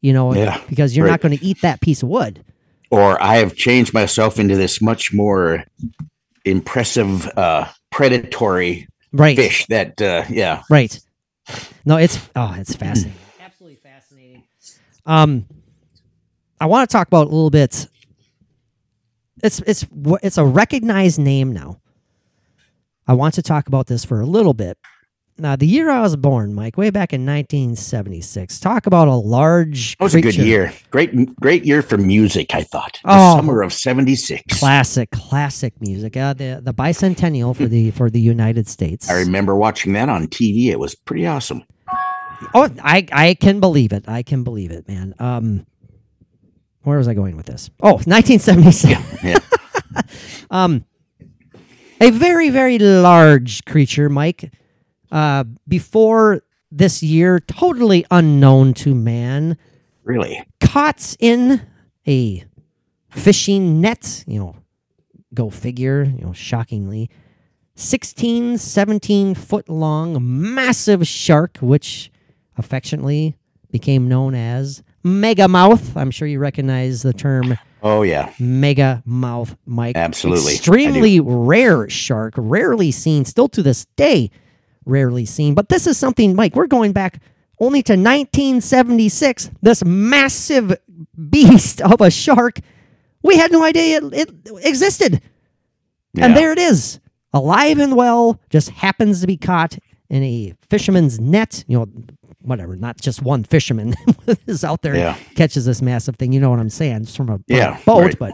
you know Yeah, because you're right. not going to eat that piece of wood Or I have changed myself into this much more impressive, uh, predatory right fish that, uh, yeah. Right. No, it's oh, it's fascinating. Absolutely fascinating. Um, I want to talk about a little bit. It's it's wh- it's a recognized name now. I want to talk about this for a little bit. Now, the year I was born, Mike, way back in 1976. Talk about a large. That was a good year. Great, great year for music, I thought. The Oh. summer of 76. Classic, classic music. Uh, the the bicentennial for the for the United States. I remember watching that on TV. It was pretty awesome. Oh, I I can believe it. I can believe it, man. Um, where was I going with this? Oh, 1976. Yeah. Um, a very very large creature, Mike. Uh, before this year, totally unknown to man, really. caught in a fishing net. You know, go figure. You know, shockingly. 16, 17 foot long, massive shark, which affectionately became known as Mega Mouth. I'm sure you recognize the term Oh, yeah. Mega Mouth, Mike. Absolutely. Extremely rare shark, rarely seen, still to this day, rarely seen. But this is something, Mike, we're going back only to 1976. This massive beast of a shark, we had no idea it, it existed. And there it is, alive and well, just happens to be caught in a fisherman's net. You know, whatever, not just one fisherman is out there Yeah. catches this massive thing. You know what I'm saying? It's from a, from a Yeah, boat, right. but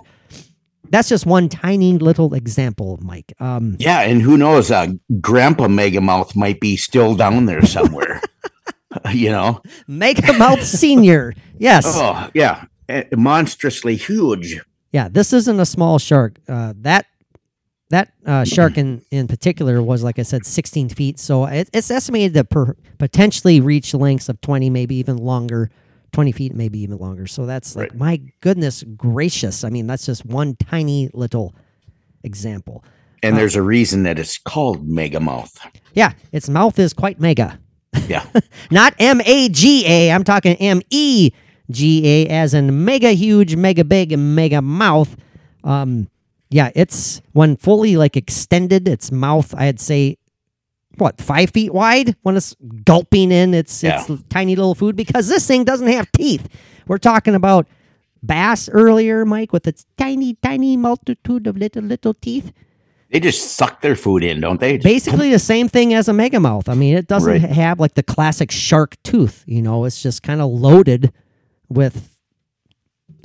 that's just one tiny little example, Mike. Um, Yeah, and who knows? Uh, Grandpa Megamouth might be still down there somewhere. you know? Megamouth Senior. Yes. Oh, yeah. Eh, Monstrously huge. Yeah, this isn't a small shark. Uh, that that uh, shark in, in particular was, like I said, 16 feet. So it, it's estimated to per, potentially reach lengths of 20, maybe even longer. 20 feet, maybe even longer. So that's like, Right. my goodness gracious. I mean, that's just one tiny little example. And there's a reason that it's called Megamouth. Yeah, its mouth is quite mega. Yeah. Not M A G A. I'm talking M E G A, as in mega huge, mega big, and mega mouth. Um, yeah, it's when fully like extended, its mouth, I'd say, what five feet wide when it's gulping in its its tiny little food because this thing doesn't have teeth. We're talking about bass earlier, Mike, with its tiny, tiny multitude of little, little teeth. They just suck their food in, don't they? Basically, the same thing as a megamouth. I mean, it doesn't Right. have like the classic shark tooth. You know, it's just kind of loaded with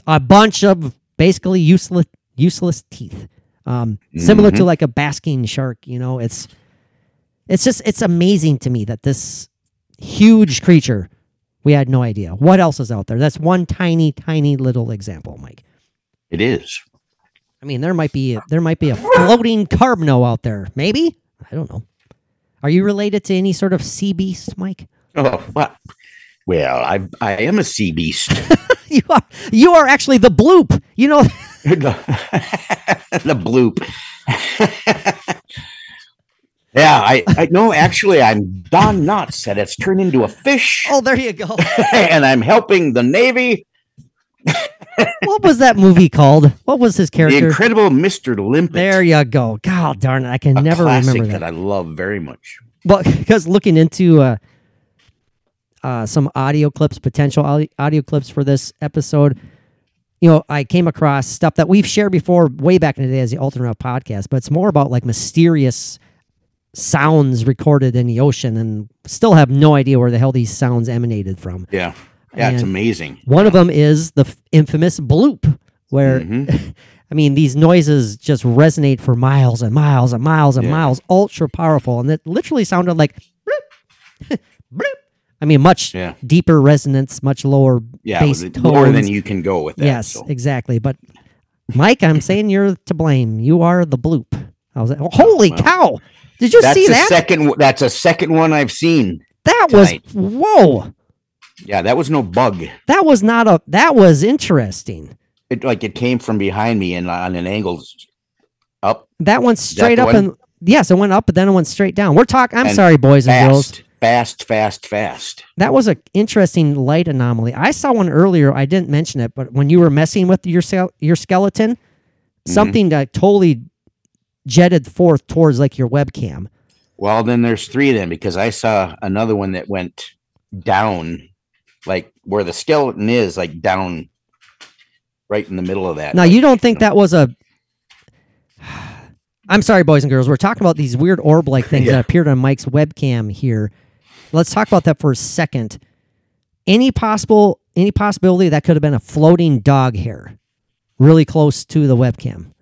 a bunch of basically useless useless teeth. Um, similar to like a basking shark. You know, it's it's just it's amazing to me that this huge creature we had no idea what else is out there. That's one tiny, tiny little example, Mike. It is. I mean, there might be there might be a floating carbno out there. Maybe I don't know. Are you related to any sort of sea beast, Mike? Oh, well, well I, I am a sea beast. you are you are actually the bloop. You know, the, the bloop. yeah, I, I no, actually, I'm Don Knotts, and it's turned into a fish, oh, there you go. and I'm helping the Navy. what was that movie called? What was his character? The? Incredible Mr. Limpet. there you go. God darn it, I can a never remember that. that I love very much. Well, because looking into uh, uh, some audio clips, potential audio, audio clips for this episode, you know, I came across stuff that we've shared before, way back in the day as the Alternate podcast, but it's more about like mysterious sounds recorded in the ocean, and still have no idea where the hell these sounds emanated from. Yeah, yeah, it's amazing. One of them is the f- infamous bloop, where Mhm. I mean these noises just resonate for miles and miles and miles and Yeah. miles, ultra powerful, and it literally sounded like bloop, bloop. I mean, much Yeah. deeper resonance, much lower Yeah, bass was lower than you can go with that. yes, so. exactly. But Mike, I'm saying you're to blame. You are the bloop. I was like, holy well. cow! Did you That's see that? second. That's a second one I've seen. that tonight. was whoa. Yeah, that was no bug. That was not a. That was interesting. It like it came from behind me and on an angle up That went straight the up one? and yes, it went up, but then it went straight down. We're talking. I'm And sorry, boys and girls. fast, fast, fast, fast. That was an interesting light anomaly. I saw one earlier. I didn't mention it, but when you were messing with your your skeleton, Mm-hmm. something that totally jetted forth towards like your webcam. Well, then there's three of them because I saw another one that went down, like where the skeleton is, like down, right in the middle of that. Now, like, you don't think that was a? I'm sorry, boys and girls. We're talking about these weird orb-like things Yeah. that appeared on Mike's webcam here. Let's talk about that for a second. Any possible any possibility that could have been a floating dog hair, really close to the webcam.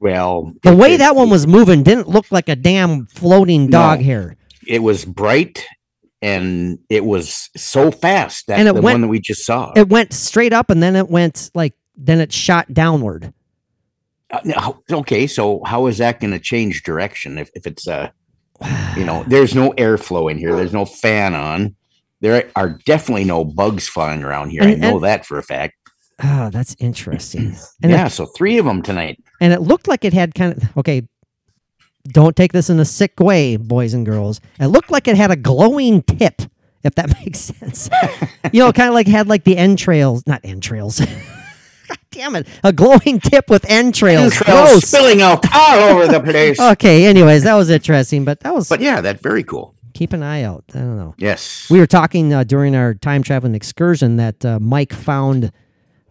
Well, The way it- that one was moving didn't look like a damn floating dog No. hair. it was bright and it was so fast that And it the went- one that we just saw. It went straight up and then it went like then it shot downward. Uh, okay, so how is that going to change direction if, if it's uh you know there's no airflow in here, there's no fan on. There are definitely no bugs flying around here. I know and- that for a fact. Oh, that's interesting. And yeah, it, so three of them tonight. and it looked like it had kind of okay. Don't take this in a sick way, boys and girls. It looked like it had a glowing tip, if that makes sense. you know, kind of like had like the entrails, not entrails. God damn it, a glowing tip with entrails. Trails Gross. spilling out all over the place. Okay, anyways, that was interesting, but that was But yeah, that's very cool. keep an eye out. I don't know. Yes. We were talking uh, during our time traveling excursion that uh, Mike found.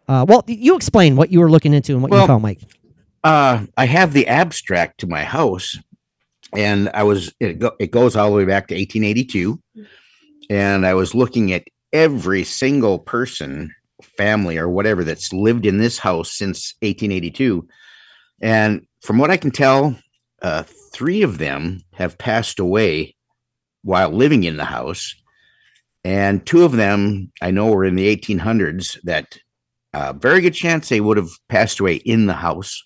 Uh, well, you explain what you were looking into and what you found, Mike. uh, I have the abstract to my house, and I was it, go, it goes all the way back to 1882, and I was looking at every single person, family or whatever that's lived in this house since 1882, and from what I can tell, uh, three of them have passed away while living in the house, and two of them I know were in the 1800s. That uh, very good chance they would have passed away in the house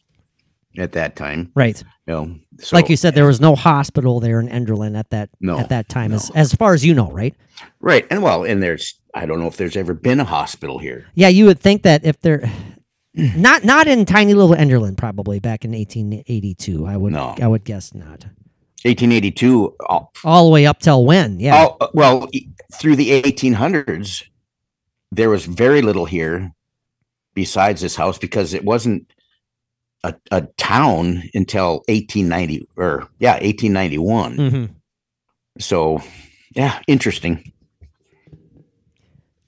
at that time. Right. You know, so, like you said, there was no hospital there in Enderlin at that No, at that time, as no. as far as you know, right? right, and well, and there's I don't know if there's ever been a hospital here. Yeah, you would think that if there, not not in tiny little Enderlin, probably back in 1882. I would No. I would guess not. 1882, all, All the way up till when? Yeah. all- well, through the 1800s, there was very little here besides this house because it wasn't a, a town until 1890 or yeah 1891 hmm so yeah interesting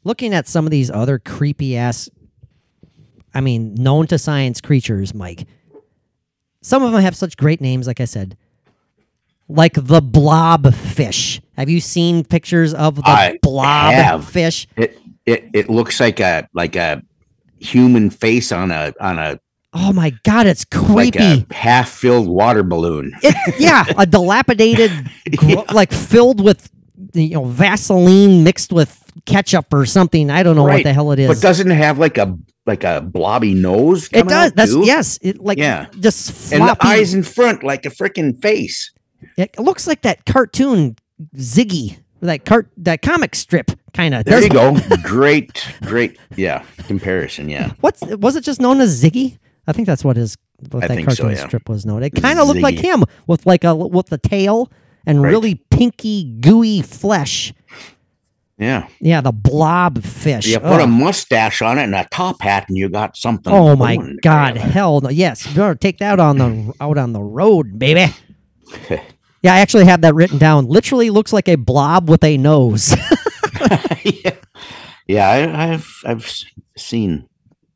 Looking at some of these other creepy ass, I mean, known to science creatures, Mike. Some of them have such great names, like I said, like the blob fish. Have you seen pictures of the I blob have. fish? it it it looks like a like a human face on a on a Oh my god, it's like creepy. a half filled water balloon It, yeah, a dilapidated, gro- like filled with you know Vaseline mixed with ketchup or something. I don't know what the hell it is. but doesn't it have like a like a blobby nose it does. That's too? yes. It like Yeah. just and the eyes in front like a freaking face It looks like that cartoon Ziggy, that cart, that comic strip kind of. there you go great great yeah comparison yeah What's was it just known as Ziggy? I think that's what his what I that think so, cartoon yeah. strip was known. It kind of looked like him with like a with the tail and Right. really pinky gooey flesh. yeah Yeah, the blob fish. you put a mustache on it and a top hat and you got something Oh my God! Hell no! Yes, better take that on the out on the road, baby. Yeah, I actually have that written down. Literally looks like a blob with a nose. yeah, yeah I, I've I've seen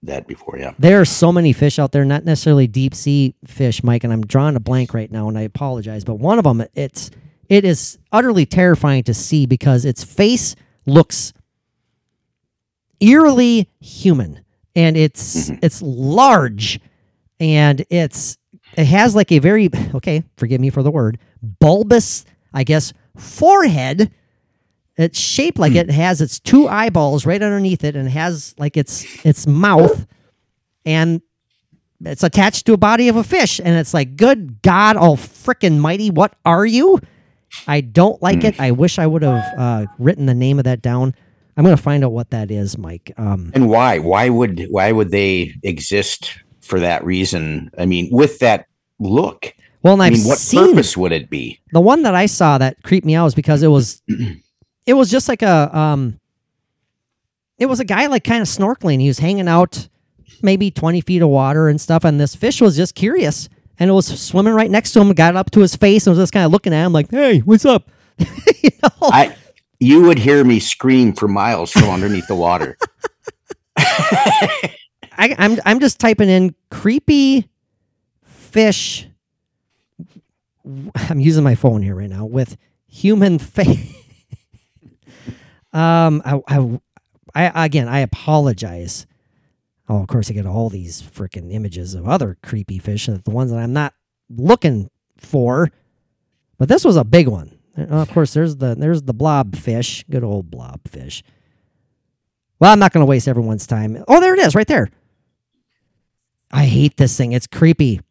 that before. Yeah, there are so many fish out there, not necessarily deep sea fish, Mike, and I'm drawing a blank right now, and I apologize. But one of them, it's it is utterly terrifying to see because its face looks eerily human, and it's mm-hmm. it's large, and it's it has like a very okay, forgive me for the word, bulbous, I guess, forehead. It's shaped like it has its two eyeballs right underneath it, and has like its its mouth, and it's attached to a body of a fish, and it's like, good God, all frickin' mighty, what are you? I don't like it. I wish I would have uh, written the name of that down. I'm gonna find out what that is, Mike. Um, And why? Why would why would they exist for that reason? I mean, with that look. well, I I've mean, what seen purpose would it be? the one that I saw that creeped me out was because it was it was just like a um it was a guy like kind of snorkeling. He was hanging out maybe 20 feet of water and stuff, and this fish was just curious and it was swimming right next to him, got up to his face and was just kind of looking at him like, Hey, what's up? you know? I you would hear me scream for miles from underneath the water. I, I'm I'm just typing in creepy fish. I'm using my phone here right now with human face. Um, I, I, I again, I apologize. Oh, of course, I get all these freaking images of other creepy fish, the ones that I'm not looking for. But this was a big one. Uh, of course, there's the there's the blob fish, good old blob fish. Well, I'm not going to waste everyone's time. Oh, there it is, right there. I hate this thing. It's creepy.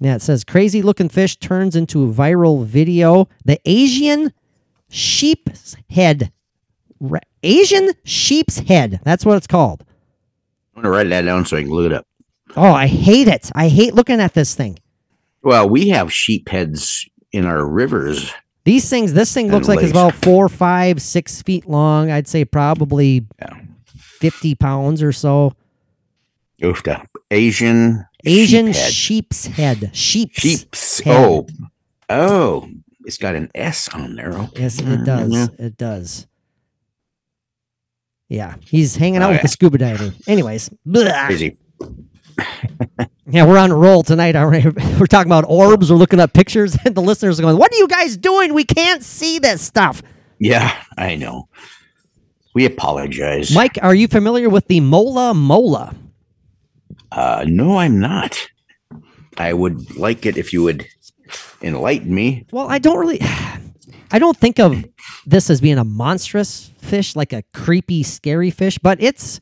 Yeah, it says crazy looking fish turns into viral video. The Asian sheep's head. Ra- Asian sheep's head. That's what it's called. I'm gonna write that down so I can look it up. Oh, I hate it. I hate looking at this thing. Well, we have sheep heads in our rivers. These things, this thing looks like it's about four, five, six feet long. I'd say probably Yeah. 50 pounds or so. Oofta. Asian Asian sheep head. sheep's head. Sheep's. sheep's. head. Oh, oh, it's got an S on there. Yes, it does. yeah. It does. Yeah, he's hanging out Oh, with yeah. the scuba diver. Anyways, blah. Crazy. yeah, we're on a roll tonight. aren't we? We're talking about orbs. We're looking up pictures, and the listeners are going, "What are you guys doing? We can't see this stuff." Yeah, I know. We apologize. Mike, are you familiar with the mola mola? Uh, no, I'm not. I would like it if you would enlighten me. Well, I don't really. I don't think of this as being a monstrous fish, like a creepy, scary fish, but it's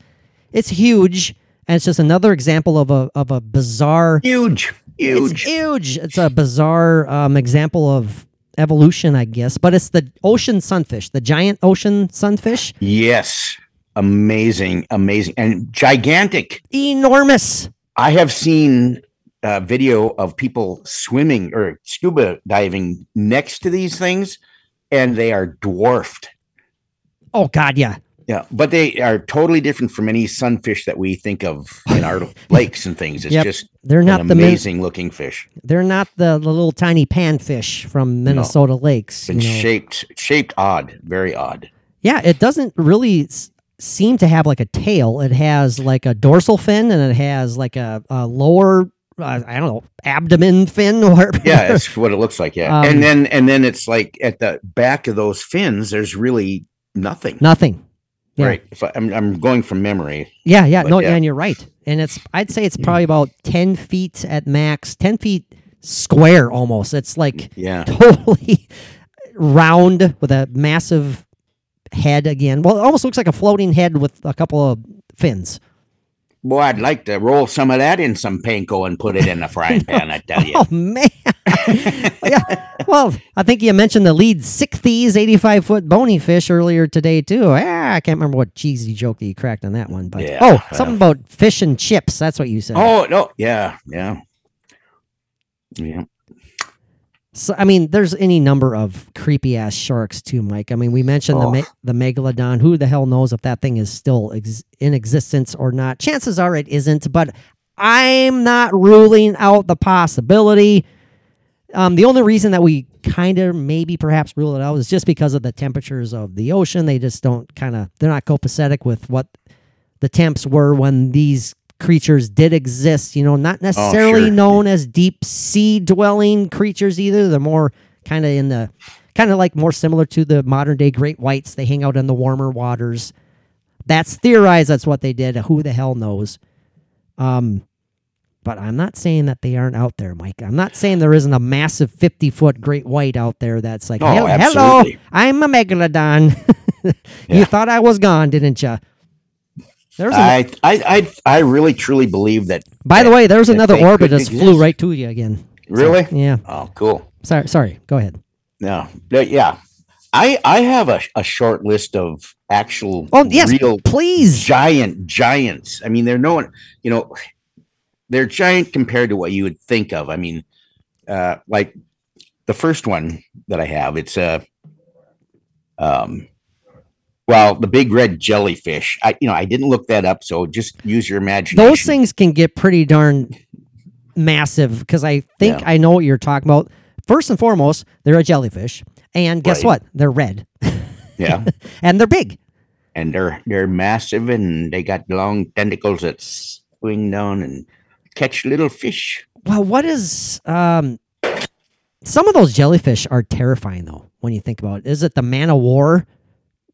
it's huge, and it's just another example of a of a bizarre Huge, It's huge. huge. It's a bizarre um, example of evolution, I guess. But it's the ocean sunfish, the giant ocean sunfish. Yes, amazing, amazing, and gigantic. Enormous. I have seen a video of people swimming or scuba diving next to these things, and they are dwarfed. Oh God, yeah. Yeah, but they are totally different from any sunfish that we think of in our lakes and things. It's Yep. just They're an not the ma- amazing looking fish. they're not the, the little tiny panfish from Minnesota lakes. It's you know. shaped shaped odd, very odd. Yeah, it doesn't really s- seem to have like a tail. It has like a dorsal fin and it has like a, a lower, uh, I don't know, abdomen fin or Yeah, that's what it looks like. Yeah, Um, and then and then it's like at the back of those fins, there's really nothing. nothing. Yeah. Right. If I, I'm I'm going from memory. Yeah, yeah, no, yeah. and you're right. And it's I'd say it's probably about ten feet at max, ten feet square almost. It's like Yeah. totally round with a massive head again. Well, it almost looks like a floating head with a couple of fins. Boy, I'd like to roll some of that in some panko and put it in a frying pan. I tell you. Oh man. yeah. Well, I think you mentioned the Leedsichthys, eighty-five foot bony fish earlier today too. Ah, I can't remember what cheesy joke that you cracked on that one, but Yeah, oh, well. something about fish and chips. That's what you said. Oh no! Yeah, yeah, yeah. So, I mean, there's any number of creepy ass sharks too, Mike. I mean, we mentioned the Oh. me- the megalodon. Who the hell knows if that thing is still ex- in existence or not? Chances are it isn't, but I'm not ruling out the possibility. Um, the only reason that we kind of maybe perhaps rule it out is just because of the temperatures of the ocean. They just don't kind of they're not copacetic with what the temps were when these creatures did exist. You know, not necessarily sure. known as deep sea dwelling creatures either. They're more kind of in the kind of like more similar to the modern day great whites. They hang out in the warmer waters. That's theorized. That's what they did. Who the hell knows? Um, but I'm not saying that they aren't out there, Mike. I'm not saying there isn't a massive 50 foot great white out there that's like, Oh, hello, absolutely. I'm a megalodon. you Yeah. thought I was gone, didn't you? There's a, I, I, I, I really truly believe that. by the way, there's another orbit that flew right to you again. So, Really? yeah. Oh, cool. Sorry. Sorry. Go ahead. No, yeah. I, I have a, a short list of actual Oh yes, real please. giant giants. I mean, they're no one, you know, they're giant compared to what you would think of. I mean, uh, like the first one that I have, it's a, um, well, the big red jellyfish. I, you know, I didn't look that up, so just use your imagination. Those things can get pretty darn massive because I think Yeah. I know what you're talking about. First and foremost, they're a jellyfish, and guess Right. what? They're red yeah, and they're big. and they're they're massive, and they got long tentacles that swing down and catch little fish. Well, what is um? Some of those jellyfish are terrifying though. When you think about it, is it the man of war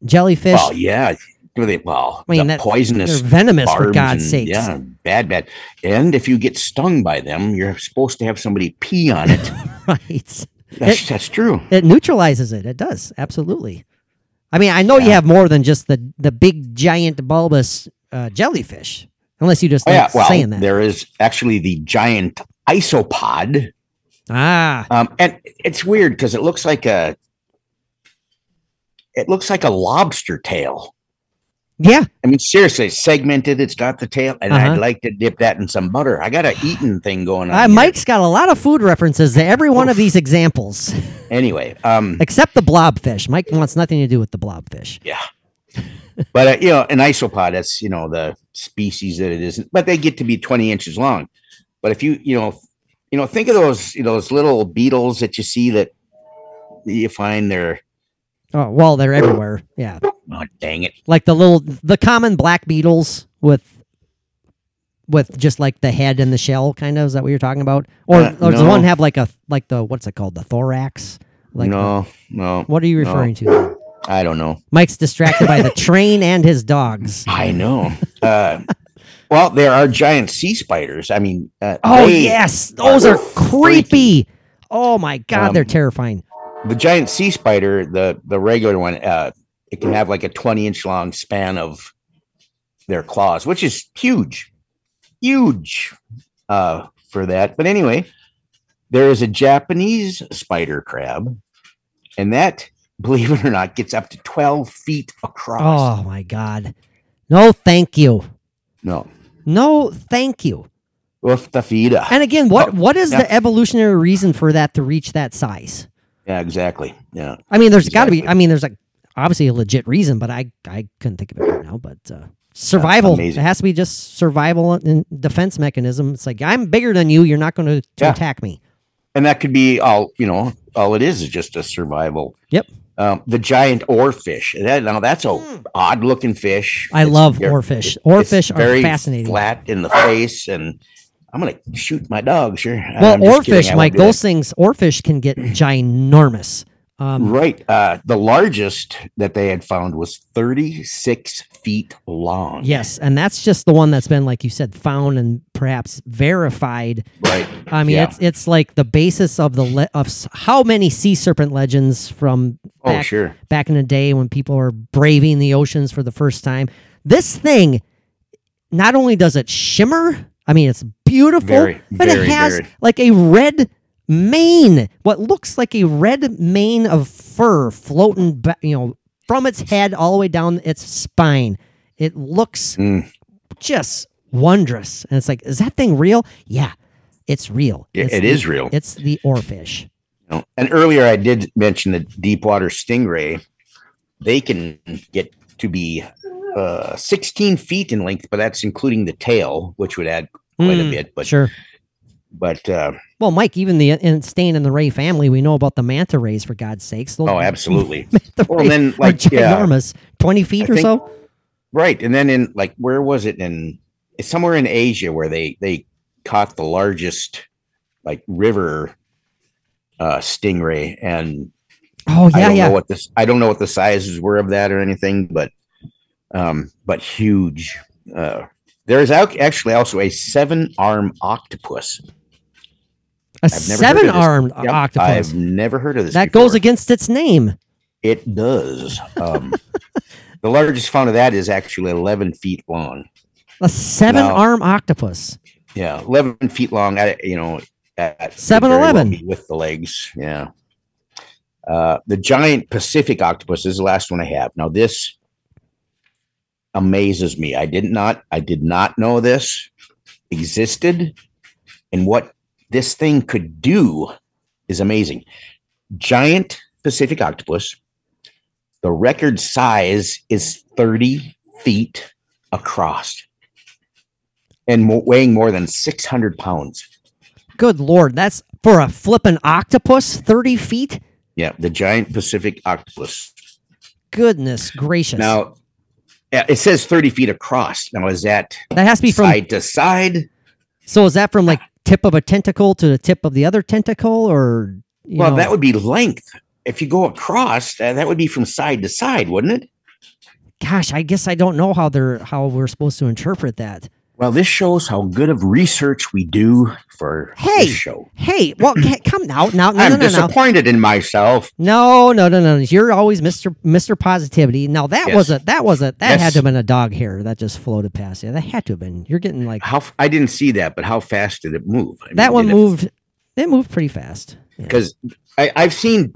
jellyfish? Well, yeah. Well, I mean, the poisonous they're venomous for God's sake. Yeah, bad, bad. And if you get stung by them, you're supposed to have somebody pee on it. right. That's It- that's true. It neutralizes it. It does absolutely. I mean, I know you have more than just the the big giant bulbous uh, jellyfish, unless you just Oh, like yeah, well, saying that. there is actually the giant isopod, Ah, um, and it's weird because it looks like a it looks like a lobster tail. yeah. I mean, seriously, segmented. It's got the tail, and Uh-huh. I'd like to dip that in some butter. I got a eating thing going on. Uh. Mike's got a lot of food references to every one of these examples, Anyway, um, except the blobfish. Mike wants nothing to do with the blobfish. Yeah. but uh, you know, an isopod, that's you know the species that it isn't, but they get to be 20 inches long. But if you, you know, you know, think of those, you know, those little beetles that you see that you find they're Oh, well, they're everywhere. Yeah, oh dang it. like the little the common black beetles with with just like the head and the shell. Kind of is that what you're talking about? Or, Uh, or does no. one have like a like the what's it called? The thorax? Like the- no, no. what are you no. referring to? I don't know. Mike's distracted by the train and his dogs. I know. Uh well, there are giant sea spiders. I mean, uh, Oh yes, those are creepy. Oh my god, they're Um, terrifying. The giant sea spider, the the regular one, uh, it can have like a 20 inch long span of their claws, which is huge, huge uh, for that. But anyway, there is a Japanese spider crab, and that, believe it or not, gets up to 12 feet across. Oh my god. No, thank you. No, No, thank you. Uftafida. And again, what Oh, what is yeah. the evolutionary reason for that to reach that size? Yeah, exactly. Yeah. I mean, there's got to be. I mean, there's like obviously a legit reason, but I I couldn't think of it right now. But uh, survival. It has to be just survival and defense mechanism. It's like I'm bigger than you. You're not going to Yeah. attack me. and that could be all you know all it is is just a survival Yep. um, the giant oarfish that now that's a odd looking fish. I It's love oarfish. it- Oarfish it's are very fascinating. flat in the face and i'm gonna shoot my dog sure Well, I'm just kidding, I oarfish, Mike. Those things, oarfish can get ginormous. Um, right uh the largest that they had found was 36 feet long Yes, and that's just the one that's been, like you said, found and perhaps verified. right I mean, Yeah. it's it's like the basis of the le- of how many sea serpent legends from oh sure back in the day when people were braving the oceans for the first time. This thing, not only does it shimmer, I mean, it's beautiful, Very, but it has very. like a red mane, what looks like a red mane of fur floating, ba- you know, from its head all the way down its spine. It looks Mm. just wondrous, and it's like, is that thing real? Yeah, it's real. It's it the- is real. It's the oarfish. And earlier I did mention the deep water stingray. They can get to be uh, 16 feet in length, but that's including the tail, which would add quite a Mm, bit. But sure. but uh, Well, Mike, even the in, staying in the Ray family, we know about the manta rays for God's sakes. Those oh, absolutely, Well, rays then, like, yeah. ginormous, twenty feet I or think- so. right. And then in like where was it in? Somewhere in Asia where they they caught the largest like river uh, stingray, and Oh I yeah, don't yeah. know what this. I don't know what the sizes were of that or anything, but um, but huge. Uh, There is actually also a seven arm octopus. A I've never heard of this. seven-armed Yep, octopus. I've never heard of this. that goes against its name. It does. Um, the largest found of that is actually 11 feet long. A seven-arm octopus. Yeah, 11 feet long. At, you know, at, could 7-Eleven. well with the legs. Yeah. Uh, the giant Pacific octopus is the last one I have. Now this amazes me. I did not. I did not know this existed, and what this thing could do is amazing. Giant Pacific octopus. The record size is 30 feet across and weighing more than 600 pounds. Good lord, that's for a flippin' octopus, thirty feet. Yeah, the giant Pacific octopus. Goodness gracious! Now, it says 30 feet across. Now, is that that has to be from. side to side? So is that from like tip of a tentacle to the tip of the other tentacle, or you Well, know- that would be length. If you go across, uh, that would be from side to side, wouldn't it? Gosh, I guess I don't know how they're how we're supposed to interpret that. Well, this shows how good of research we do for Hey! this show. Hey, well, come now, now, no, I'm no, no, no, disappointed in myself. no, no, no, no. You're always Mister Mister Positivity. Now that Yes. was a that was a that had to have been a dog hair that just floated past you. That had to have been. You're getting like How I didn't see that, but how fast did it move? I that mean, one did it moved. It moved pretty fast. Yeah. because I've seen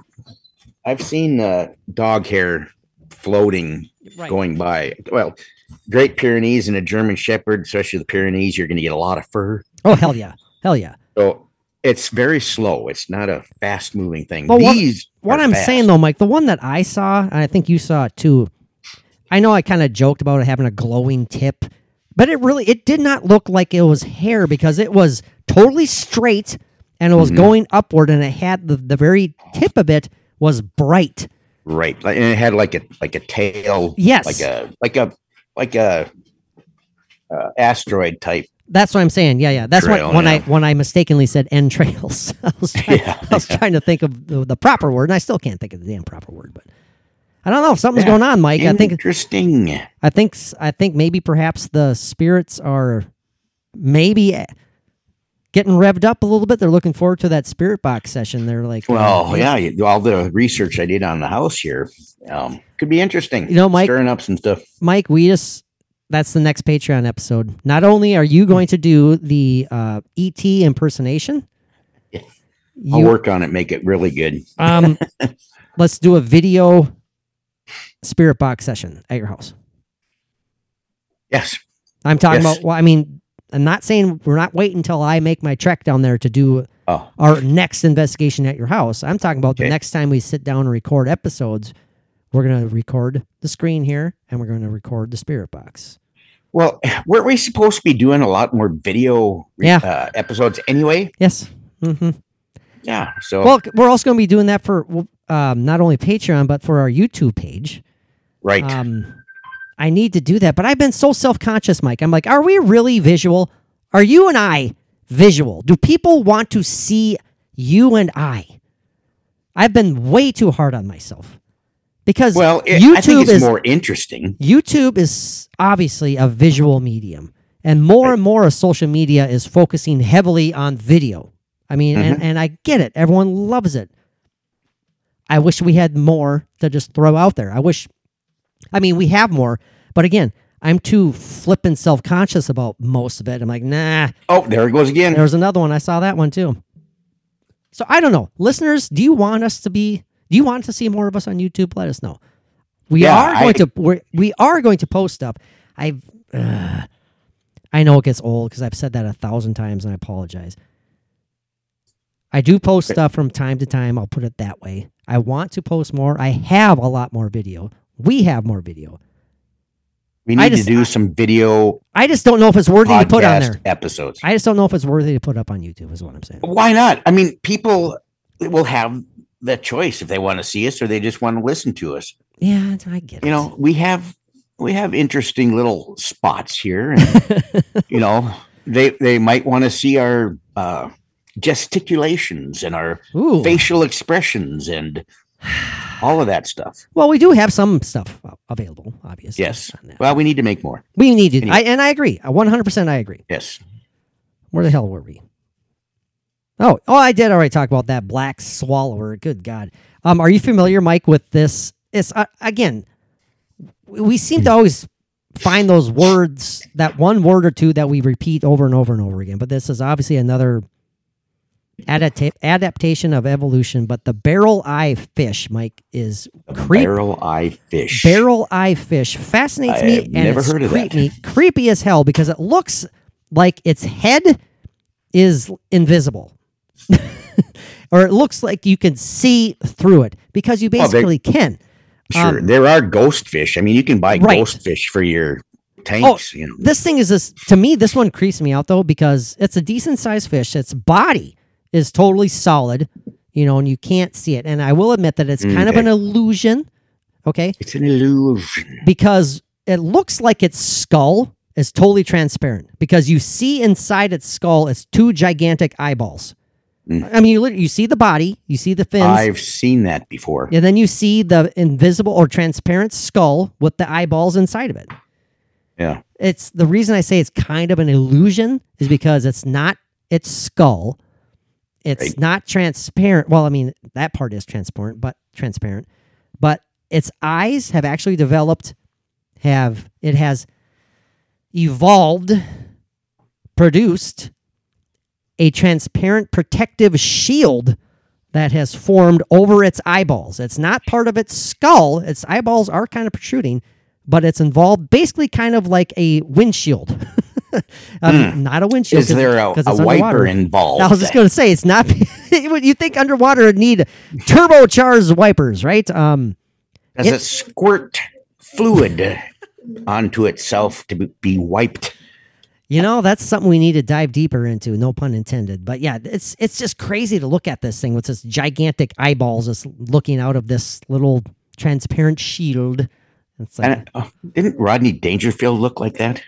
I've seen uh, dog hair floating Right. going by. Well, Great Pyrenees and a German Shepherd, especially the Pyrenees, you're going to get a lot of fur. Oh hell yeah, hell yeah. So it's very slow. It's not a fast moving thing. But what- These What are I'm fast. saying though, Mike, the one that I saw, and I think you saw it too. I know I kind of joked about it having a glowing tip, but it really it did not look like it was hair because it was totally straight and it was Mhm. going upward and it had the, the very tip of it was bright. right? And it had like a like a tail. Yes. Like a like a like a uh, asteroid type. That's what I'm saying. Yeah, yeah. That's Trail, what when I when I mistakenly said entrails. I was trying, Yeah. I was trying to think of the, the proper word, and I still can't think of the damn proper word. But I don't know. Something's Yeah. going on, Mike. I think Interesting. I think I think maybe perhaps the spirits are maybe getting revved up a little bit. They're looking forward to that spirit box session. They're like, uh, Well, yeah, you- all the research I did on the house here um, could be interesting. You know, Mike- stirring up some stuff. Mike, we just that's the next Patreon episode. Not only are you going to do the uh, ET impersonation, Yeah. I'll you, work on it, make it really good. um, let's do a video spirit box session at your house. Yes, I'm talking Yes. about. Well, I mean, I'm not saying we're not waiting until I make my trek down there to do Oh, our next investigation at your house. I'm talking about the next time we sit down and record episodes. We're gonna record the screen here, and we're gonna record the spirit box. well, weren't we supposed to be doing a lot more video Yeah. uh, episodes anyway? Yes. Mm-hmm. Yeah. So Well, we're also gonna be doing that for um, not only Patreon but for our YouTube page. right. Um, I need to do that, but I've been so self conscious, Mike. I'm like, are we really visual? Are you and I visual? Do people want to see you and I? I've been way too hard on myself because well, it, YouTube I think it's is more interesting. YouTube is obviously a visual medium, and more and more of social media is focusing heavily on video. I mean, and, mm-hmm. and I get it. Everyone loves it. I wish we had more to just throw out there. I wish, I mean, we have more, but again, I'm too flippant self conscious about most of it. I'm like, nah, Oh, there it goes again. there's another one. I saw that one too. So I don't know. Listeners, do you want us to be do you want to see more of us on YouTube? Let us know. We Yeah, are going I- to we're, we are going to post stuff. I've uh, I know it gets old because I've said that a thousand times and I apologize. I do post stuff from time to time. I'll put it that way. I want to post more. I have a lot more video. We have more video. we need just- to do some video I just don't know if it's worthy to put on there. episodes. I just don't know if it's worthy to put up on YouTube. Is what I'm saying. Why not? I mean, people will have that choice if they want to see us or they just want to listen to us. Yeah, I get it. You know, we have we have interesting little spots here. And, you know, they they might want to see our uh, gesticulations and our Ooh. facial expressions and all of that stuff. Well, we do have some stuff available. Obviously, Yes. Well, we need to make more. we need to. anyway. I, and I agree. One hundred percent, I agree. Yes. Where the hell were we? Oh, oh, I did already talk about that black swallower. Good God. Um, are you familiar, Mike, with this? It's uh, again, we seem to always find those words, that one word or two that we repeat over and over and over again. But this is obviously another adapta- adaptation of evolution. But the barrel eye fish, Mike, is creep. Barrel eye fish. Barrel eye fish fascinates I me and never it's heard of that. creepy, creepy as hell because it looks like its head is invisible. or it looks like you can see through it because you they- basically can. Sure. Um, there are ghost fish. I mean, you can buy Right. ghost fish for your tanks. you know. This thing is this to me. This one creeps me out though because it's a decent sized fish. Its body is totally solid, you know, and you can't see it. And I will admit that it's kind of an illusion. Okay, It's an illusion. because it looks like its skull is totally transparent because you see inside its skull it's two gigantic eyeballs. Mm. I mean, you you see the body, you see the fins, I've seen that before. and then you see the invisible or transparent skull with the eyeballs inside of it. Yeah. It's the reason I say it's kind of an illusion is because it's not its skull. It's Right. not transparent. Well, I mean, that part is transparent, but transparent. But its eyes have actually developed have it has evolved produced a transparent protective shield that has formed over its eyeballs. It's not part of its skull. Its eyeballs are kind of protruding, but it's involved basically kind of like a windshield. um, Not a windshield. Is there a, a wiper involved? I was just going to say it's not. you think underwater would need turbocharged wipers, right? Um, Does it- it squirt fluid onto itself to be- be wiped? You know, that's something we need to dive deeper into, no pun intended. But yeah, it's it's just crazy to look at this thing with this gigantic eyeballs just looking out of this little transparent shield. It's like, And, uh, didn't Rodney Dangerfield look like that?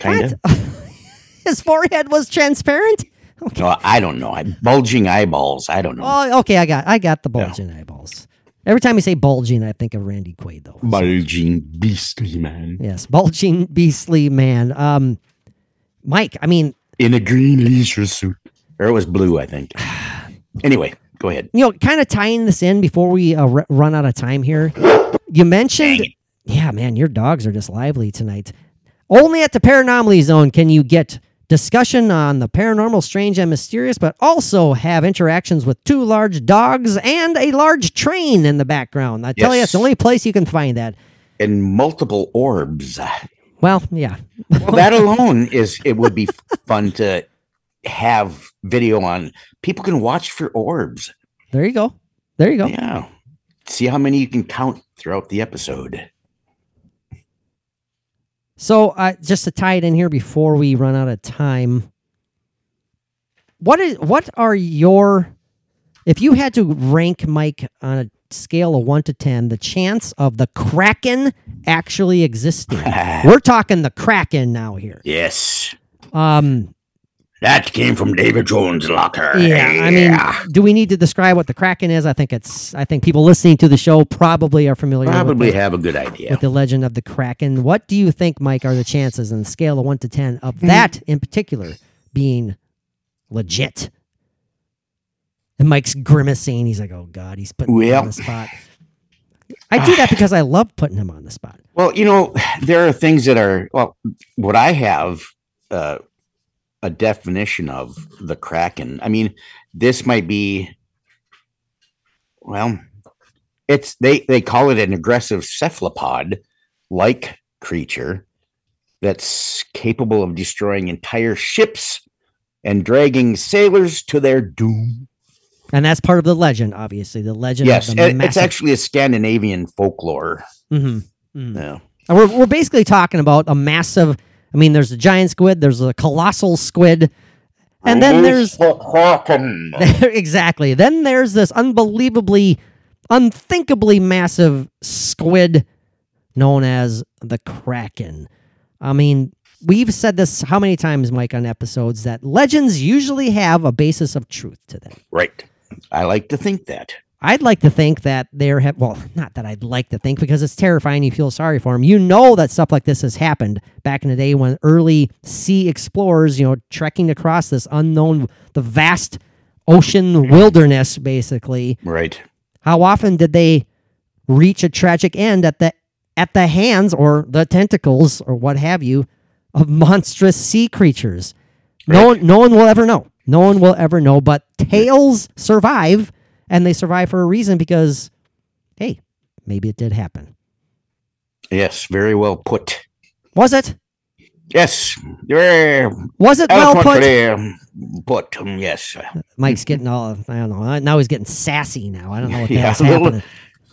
Kind of. his forehead was transparent. No, I don't know. I, bulging eyeballs. I don't know. Oh, okay, I got I got the bulging eyeballs. Every time you say bulging, I think of Randy Quaid though. Bulging beastly man yes, bulging beastly man. Um, Mike, I mean, in a green leisure suit, or it was blue, I think. Anyway, go ahead. you know, kind of tying this in before we uh, r- run out of time here. You mentioned, yeah, man, your dogs are just lively tonight. Only at the Paranormally Zone can you get discussion on the paranormal, strange, and mysterious, but also have interactions with two large dogs and a large train in the background. I tell you, it's the only place you can find that. And multiple orbs. Well, yeah, Well, that alone is it would be fun to have video on. People can watch for orbs. there you go. There you go. Yeah. See how many you can count throughout the episode. So, uh, just to tie it in here before we run out of time, what is what are your if you had to rank Mike on a scale of one to ten, the chance of the Kraken actually existing? We're talking the Kraken now here. Yes. Um, That came from Davy Jones' locker. yeah, I mean, do we need to describe what the Kraken is? I think it's. I think people listening to the show probably are familiar. probably with the, have a good idea. with the legend of the Kraken. What do you think, Mike, are the chances on the scale of one to ten of Hmm. that in particular being legit? And Mike's grimacing. He's like, "Oh God, he's putting me on the spot." I do that because I love putting him on the spot. Well, you know, there are things that are well. What I have uh, a definition of the kraken. I mean, this might be. Well, it's they they call it an aggressive cephalopod like creature that's capable of destroying entire ships and dragging sailors to their doom. And that's part of the legend, obviously. The legend Yes, of the it- it's actually a Scandinavian folklore. Mhm, mhm. Yeah. And we're, we're basically talking about a massive. I mean, there's a giant squid, there's a colossal squid, and then there's the kraken. exactly. Then there's this unbelievably, unthinkably massive squid known as the Kraken. I mean, we've said this how many times, Mike, on episodes that legends usually have a basis of truth to them. Right. I like to think that. I'd like to think that there have well, not that I'd like to think because it's terrifying. You feel sorry for them. You know that stuff like this has happened back in the day when early sea explorers, you know, trekking across this unknown, the vast ocean mm-hmm. wilderness, basically. Right. How often did they reach a tragic end at the at the hands or the tentacles or what have you of monstrous sea creatures? No one, no one will ever know. No one will ever know. But tales survive, and they survive for a reason because, hey, maybe it did happen. Yes. Very well put. Was it? Yes. Was it well put? put. um, Yes. Mike's getting all I don't know. Now he's getting sassy. Now I don't know what the Yeah, hell's happening.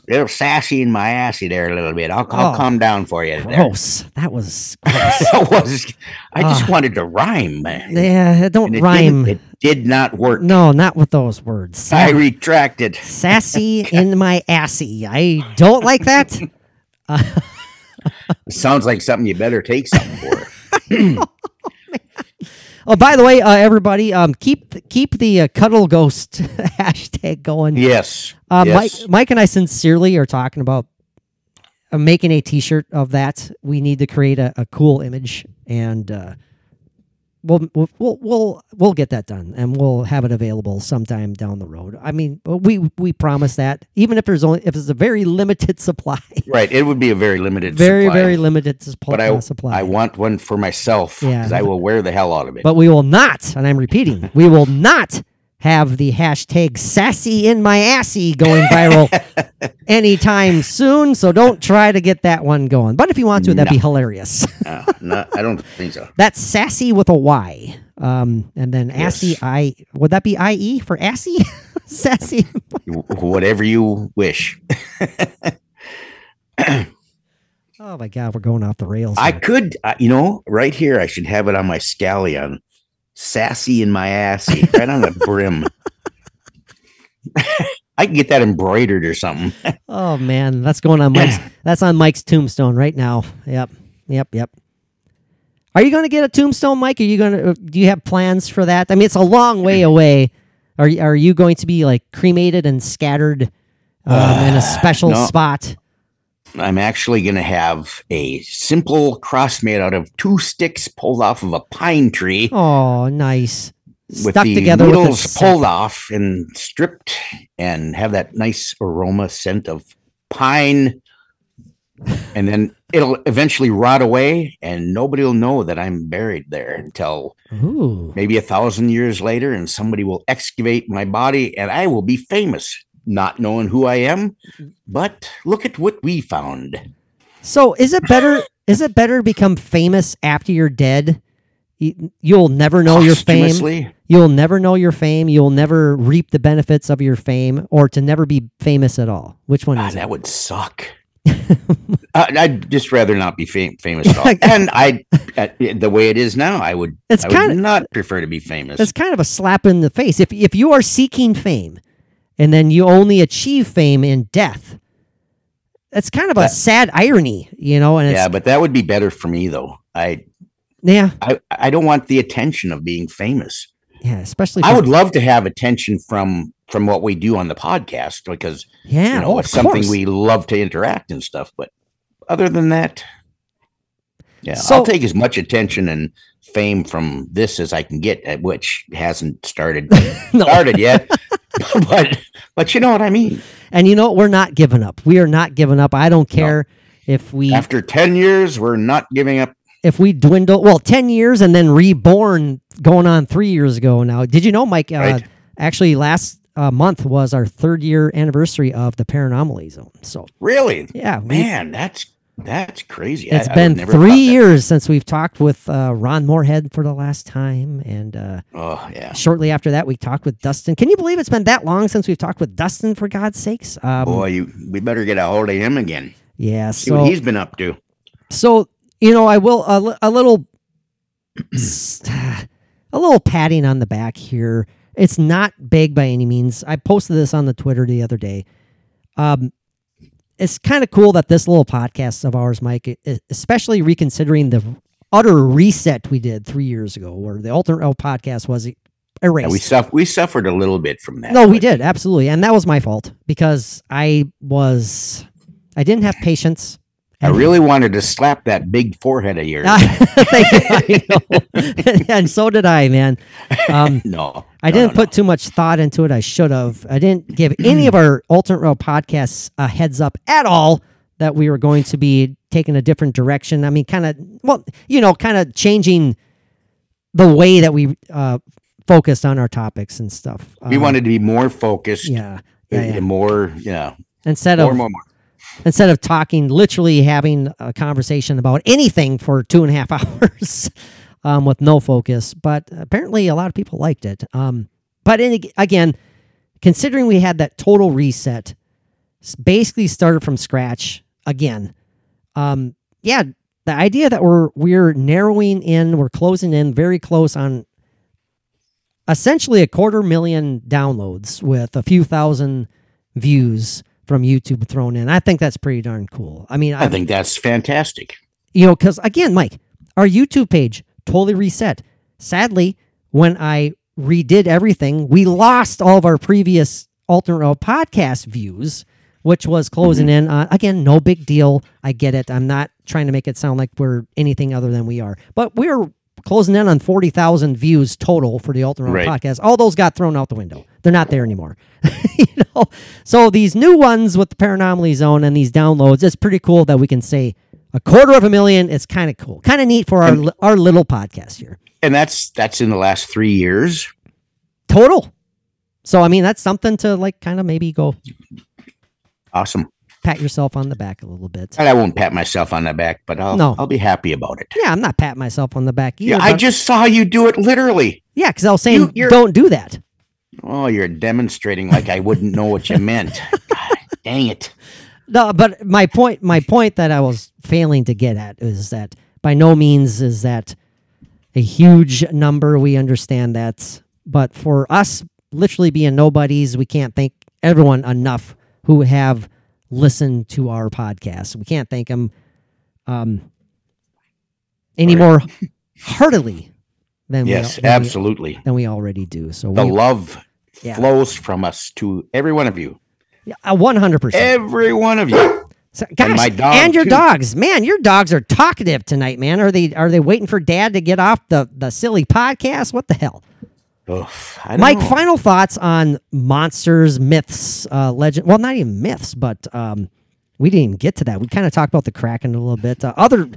Little sassy in my assy there a little bit. I'll, I'll Oh. calm down for you. there. Gross. That was gross. That was, I just Ah. wanted to rhyme, man. yeah, it don't it rhyme. Didn't, it did not work. No, not with those words. I retracted. Sassy in my assy. I don't like that. Sounds like something you better take something for. Oh, by the way, uh, everybody, um, keep keep the uh, cuddle ghost hashtag going. yes. Uh, yes. Mike, Mike and I sincerely are talking about uh, making a T-shirt of that. We need to create a, a cool image, and uh, we'll, we'll we'll we'll get that done, and we'll have it available sometime down the road. I mean, we we promise that, even if there's only if it's a very limited supply, Right. It would be a very limited very supply. very very limited supply. But I, uh, supply. I want one for myself Yeah. because I will wear the hell out of it. But we will not, and I'm repeating, we will not have the hashtag sassy in my assy going viral anytime soon. So don't try to get that one going. But if you want to, that'd be hilarious. No, I don't think so. That's sassy with a Y. Um, and then assy, Yes. I would that be IE for assy? sassy. Whatever you wish. Oh my God, we're going off the rails. I could, uh, you know, right here, I should have it on my scallion. Sassy in my ass right on the brim. I can get that embroidered or something. Oh man, that's going on Mike's. that's on Mike's tombstone right now. Yep, yep, yep. Are you going to get a tombstone, Mike? Are you going to? Do you have plans for that? I mean, it's a long way away. Are you- are you going to be like cremated and scattered um, in a special no. spot? I'm actually going to have a simple cross made out of two sticks pulled off of a pine tree Oh, nice. with Stuck the together with needles the pulled off and stripped and have that nice aroma scent of pine. And then it'll eventually rot away and nobody will know that I'm buried there until Ooh, maybe a thousand years later and somebody will excavate my body and I will be famous, not knowing who I am. But look at what we found. so is it better? is it better to become famous after you're dead? You- You'll never know your fame. You'll never know your fame. You'll never reap the benefits of your fame, or to never be famous at all. Which one Ah, is it? that would suck. Uh, I'd just rather not be fam- famous at all. and I, uh, the way it is now, I would. It's I would kinda- not prefer to be famous. It's kind of a slap in the face. If if you are seeking fame, and then you only achieve fame in death, that's kind of a That- sad irony, you know. And it's, yeah, but that would be better for me, though. I, yeah, I, I don't want the attention of being famous. yeah, especially. I would love to have attention from from what we do on the podcast because yeah, you know oh, it's something course. we love to interact and stuff. But other than that, yeah, So- I'll take as much attention and fame from this as I can get, uh, which hasn't started No. started yet. but but you know what I mean. And you know? We're not giving up. We are not giving up. I don't care if we After ten years, we're not giving up. if we dwindle. Well, ten years and then reborn, going on three years ago now. Did you know, Mike? Uh, Actually, last uh, month was our third year anniversary of the Paranomaly Zone. So Really, yeah, man, that's that's crazy. It's I- I been never three years since we've talked with uh, Ron Moorhead for the last time, and uh, Oh yeah. shortly after that, we talked with Dustin. Can you believe it's been that long since we've talked with Dustin? For God's sakes, um, Boy, you we better get a hold of him again. yeah. See So what he's been up to. So you know, I will a, a little, a little patting on the back here. It's not big by any means. I posted this on the Twitter the other day. Um, it's kind of cool that this little podcast of ours, Mike, especially reconsidering the utter reset we did three years ago, where the Alternate L podcast was erased. Yeah, we suff- we suffered a little bit from that. no, we did absolutely, and that was my fault because I was I didn't have patience. I really wanted to slap that big forehead of yours. Know. and so did I, man. Um, no, I didn't no, put too much thought into it. I should have. I didn't give any of our alternate row podcasts a heads up at all that we were going to be taking a different direction. I mean, kind of, well, you know, kind of changing the way that we uh, focused on our topics and stuff. We Um, wanted to be more focused. yeah, yeah, yeah. and More, yeah, Instead more, of more, more. Instead of talking, literally having a conversation about anything for two and a half hours um, with no focus. But apparently, a lot of people liked it. Um, but in, again, considering we had that total reset, basically started from scratch again. Um, yeah, the idea that we're we're narrowing in, we're closing in very close on essentially a quarter million downloads with a few thousand views from YouTube thrown in. I think that's pretty darn cool. I mean, I think that's fantastic. you know, because again, Mike, our YouTube page totally reset. Sadly, when I redid everything, we lost all of our previous alternate podcast views, which was closing in. Uh, again, no big deal. I get it. I'm not trying to make it sound like we're anything other than we are, but we're closing in on 40,000 views total for the alternate Row Right. podcast. All those got thrown out the window. They're not there anymore. you know, so these new ones with the Paranomaly Zone and these downloads, it's pretty cool that we can say a quarter of a million. It's kind of cool, kind of neat for our li- our little podcast here. And that's that's in the last three years. Total. So I mean, that's something to like, kind of maybe go Awesome. Pat yourself on the back a little bit. And I won't pat myself on the back, but I'll No. I'll be happy about it. Yeah, I'm not patting myself on the back either. Yeah, I just saw you do it literally. yeah, because I was saying You- don't do that. Oh, you're demonstrating like I wouldn't know what you meant. God, dang it. No, but my point, my point that I was failing to get at is that by no means is that a huge number. We understand that, but for us, literally being nobodies, we can't thank everyone enough who have listened to our podcast. We can't thank them um, any more heartily than Yes, we, than we- absolutely. than we already do. So The we, love Yeah. flows from us to every one of you. one hundred percent. Every one of you. So, gosh, my and, your too. dogs, man, your dogs are talkative tonight, man. Are they are they waiting for Dad to get off the the silly podcast? What the hell, Don't Mike? know. Final thoughts on monsters, myths, uh, legend. Well, not even myths, but um, we didn't even get to that. We kind of talked about the kraken a little bit. Uh, other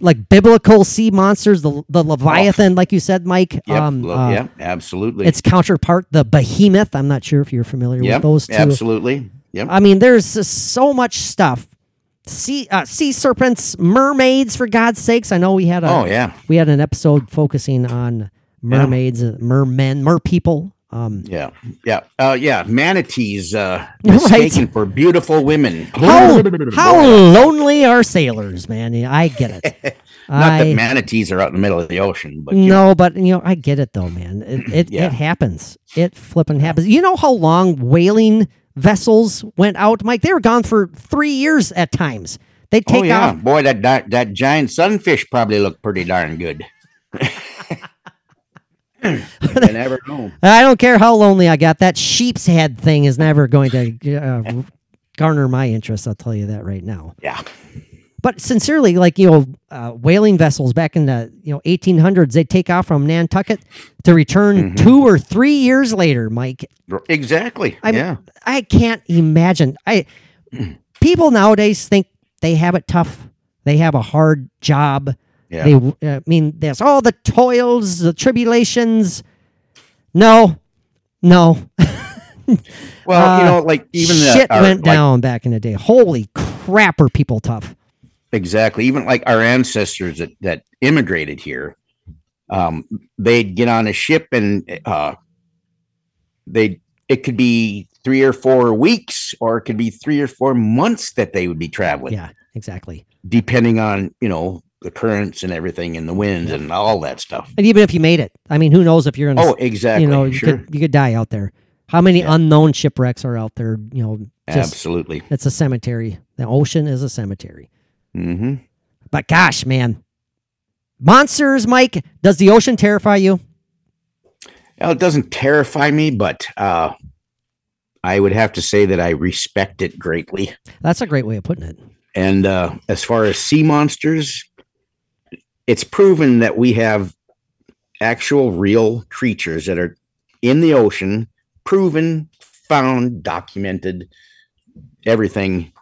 like biblical sea monsters, the the leviathan, like you said, Mike. Yep, um, uh, yep, absolutely. Its counterpart, the behemoth. I'm not sure if you're familiar yep, with those two. absolutely. Yep. I mean, there's so much stuff. Sea uh, sea serpents, mermaids, for God's sakes. I know we had a oh yeah. we had an episode focusing on mermaids, uh, mermen, mer people. Um, Yeah, yeah, uh, yeah. Manatees uh, Right. mistaken for beautiful women. how how lonely are sailors, man? Yeah, I get it. Not I that manatees are out in the middle of the ocean, but you no, but you know, I get it though, man. It it, Yeah. it happens. It flipping happens. You know how long whaling vessels went out, Mike? They were gone for three years at times. They oh take yeah, off boy, that, that that giant sunfish probably looked pretty darn good. You never know. I don't care how lonely I got. That sheep's head thing is never going to uh, garner my interest. I'll tell you that right now. Yeah, But sincerely, like you know, uh, whaling vessels back in the you know 1800s, they take off from Nantucket to return two or three years later. Mike, exactly. I yeah, I can't imagine. I people nowadays think they have it tough. They have a hard job. Yeah. They, uh, I mean, there's all the toils, the tribulations. No, no. well, you uh, know, like even the, shit our- went like, down back in the day. Holy crap, are people tough? exactly. Even like our ancestors that that immigrated here, um, they'd get on a ship and uh, they it could be three or four weeks, or it could be three or four months that they would be traveling. Yeah, exactly. depending on you know the currents and everything and the winds and all that stuff. And even if you made it, I mean, who knows if you're gonna, Oh, exactly. you know, you sure, could you could die out there. How many Yeah. unknown shipwrecks are out there? You know, just absolutely. it's a cemetery. The ocean is a cemetery. hmm But gosh, man, monsters, Mike. Does the ocean terrify you? Well, it doesn't terrify me, but uh, I would have to say that I respect it greatly. That's a great way of putting it. And uh, as far as sea monsters, it's proven that we have actual real creatures that are in the ocean, proven, found, documented, everything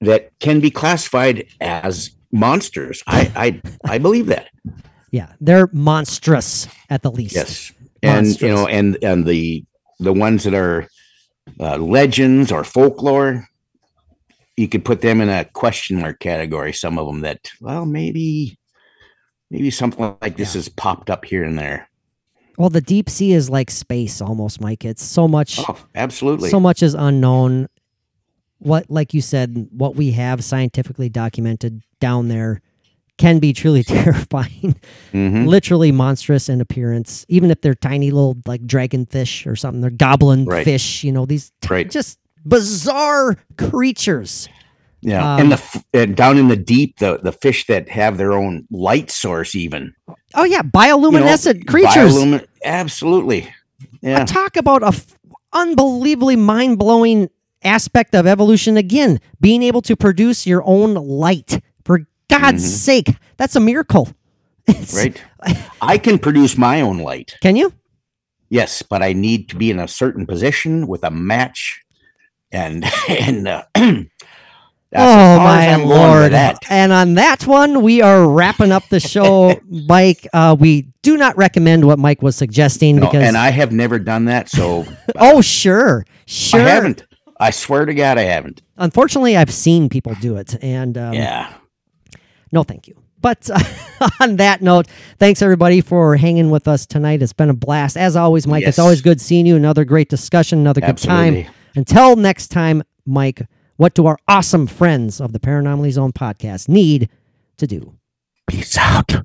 that can be classified as monsters. I I, I believe that. Yeah, they're monstrous at the least. Yes, and you know, and and the the ones that are uh, legends or folklore, you could put them in a question mark category. Some of them that, well, maybe maybe something like this has popped up here and there. Well, the deep sea is like space almost, Mike. It's so much Oh, absolutely. so much is unknown. What like you said, what we have scientifically documented down there can be truly terrifying. Mhm. Literally monstrous in appearance. Even if they're tiny little like dragonfish or something, they're goblin Right. fish, you know, these t- Right. just bizarre creatures. Yeah, Um, and the f- and down in the deep, the the fish that have their own light source, even Oh yeah, You know, bioluminescent creatures. biolumin- absolutely. Yeah, uh, talk about a f- unbelievably mind-blowing aspect of evolution again being able to produce your own light for god's mm-hmm. sake that's a miracle It's- right. I can produce my own light. can you Yes, but I need to be in a certain position with a match, and and uh, that's oh my I'm going with lord That. and on that one we are wrapping up the show mike uh, we do not recommend what mike was suggesting No, because and I have never done that, so oh sure sure I haven't. I swear to God, I haven't. unfortunately i've seen people do it and um, yeah. No, thank you. But on that note, thanks everybody for hanging with us tonight. It's been a blast. As always, Mike, it's always good seeing you. Another great discussion, another good time. Until next time, Mike, what do our awesome friends of the Paranormally Zone podcast need to do? Peace out.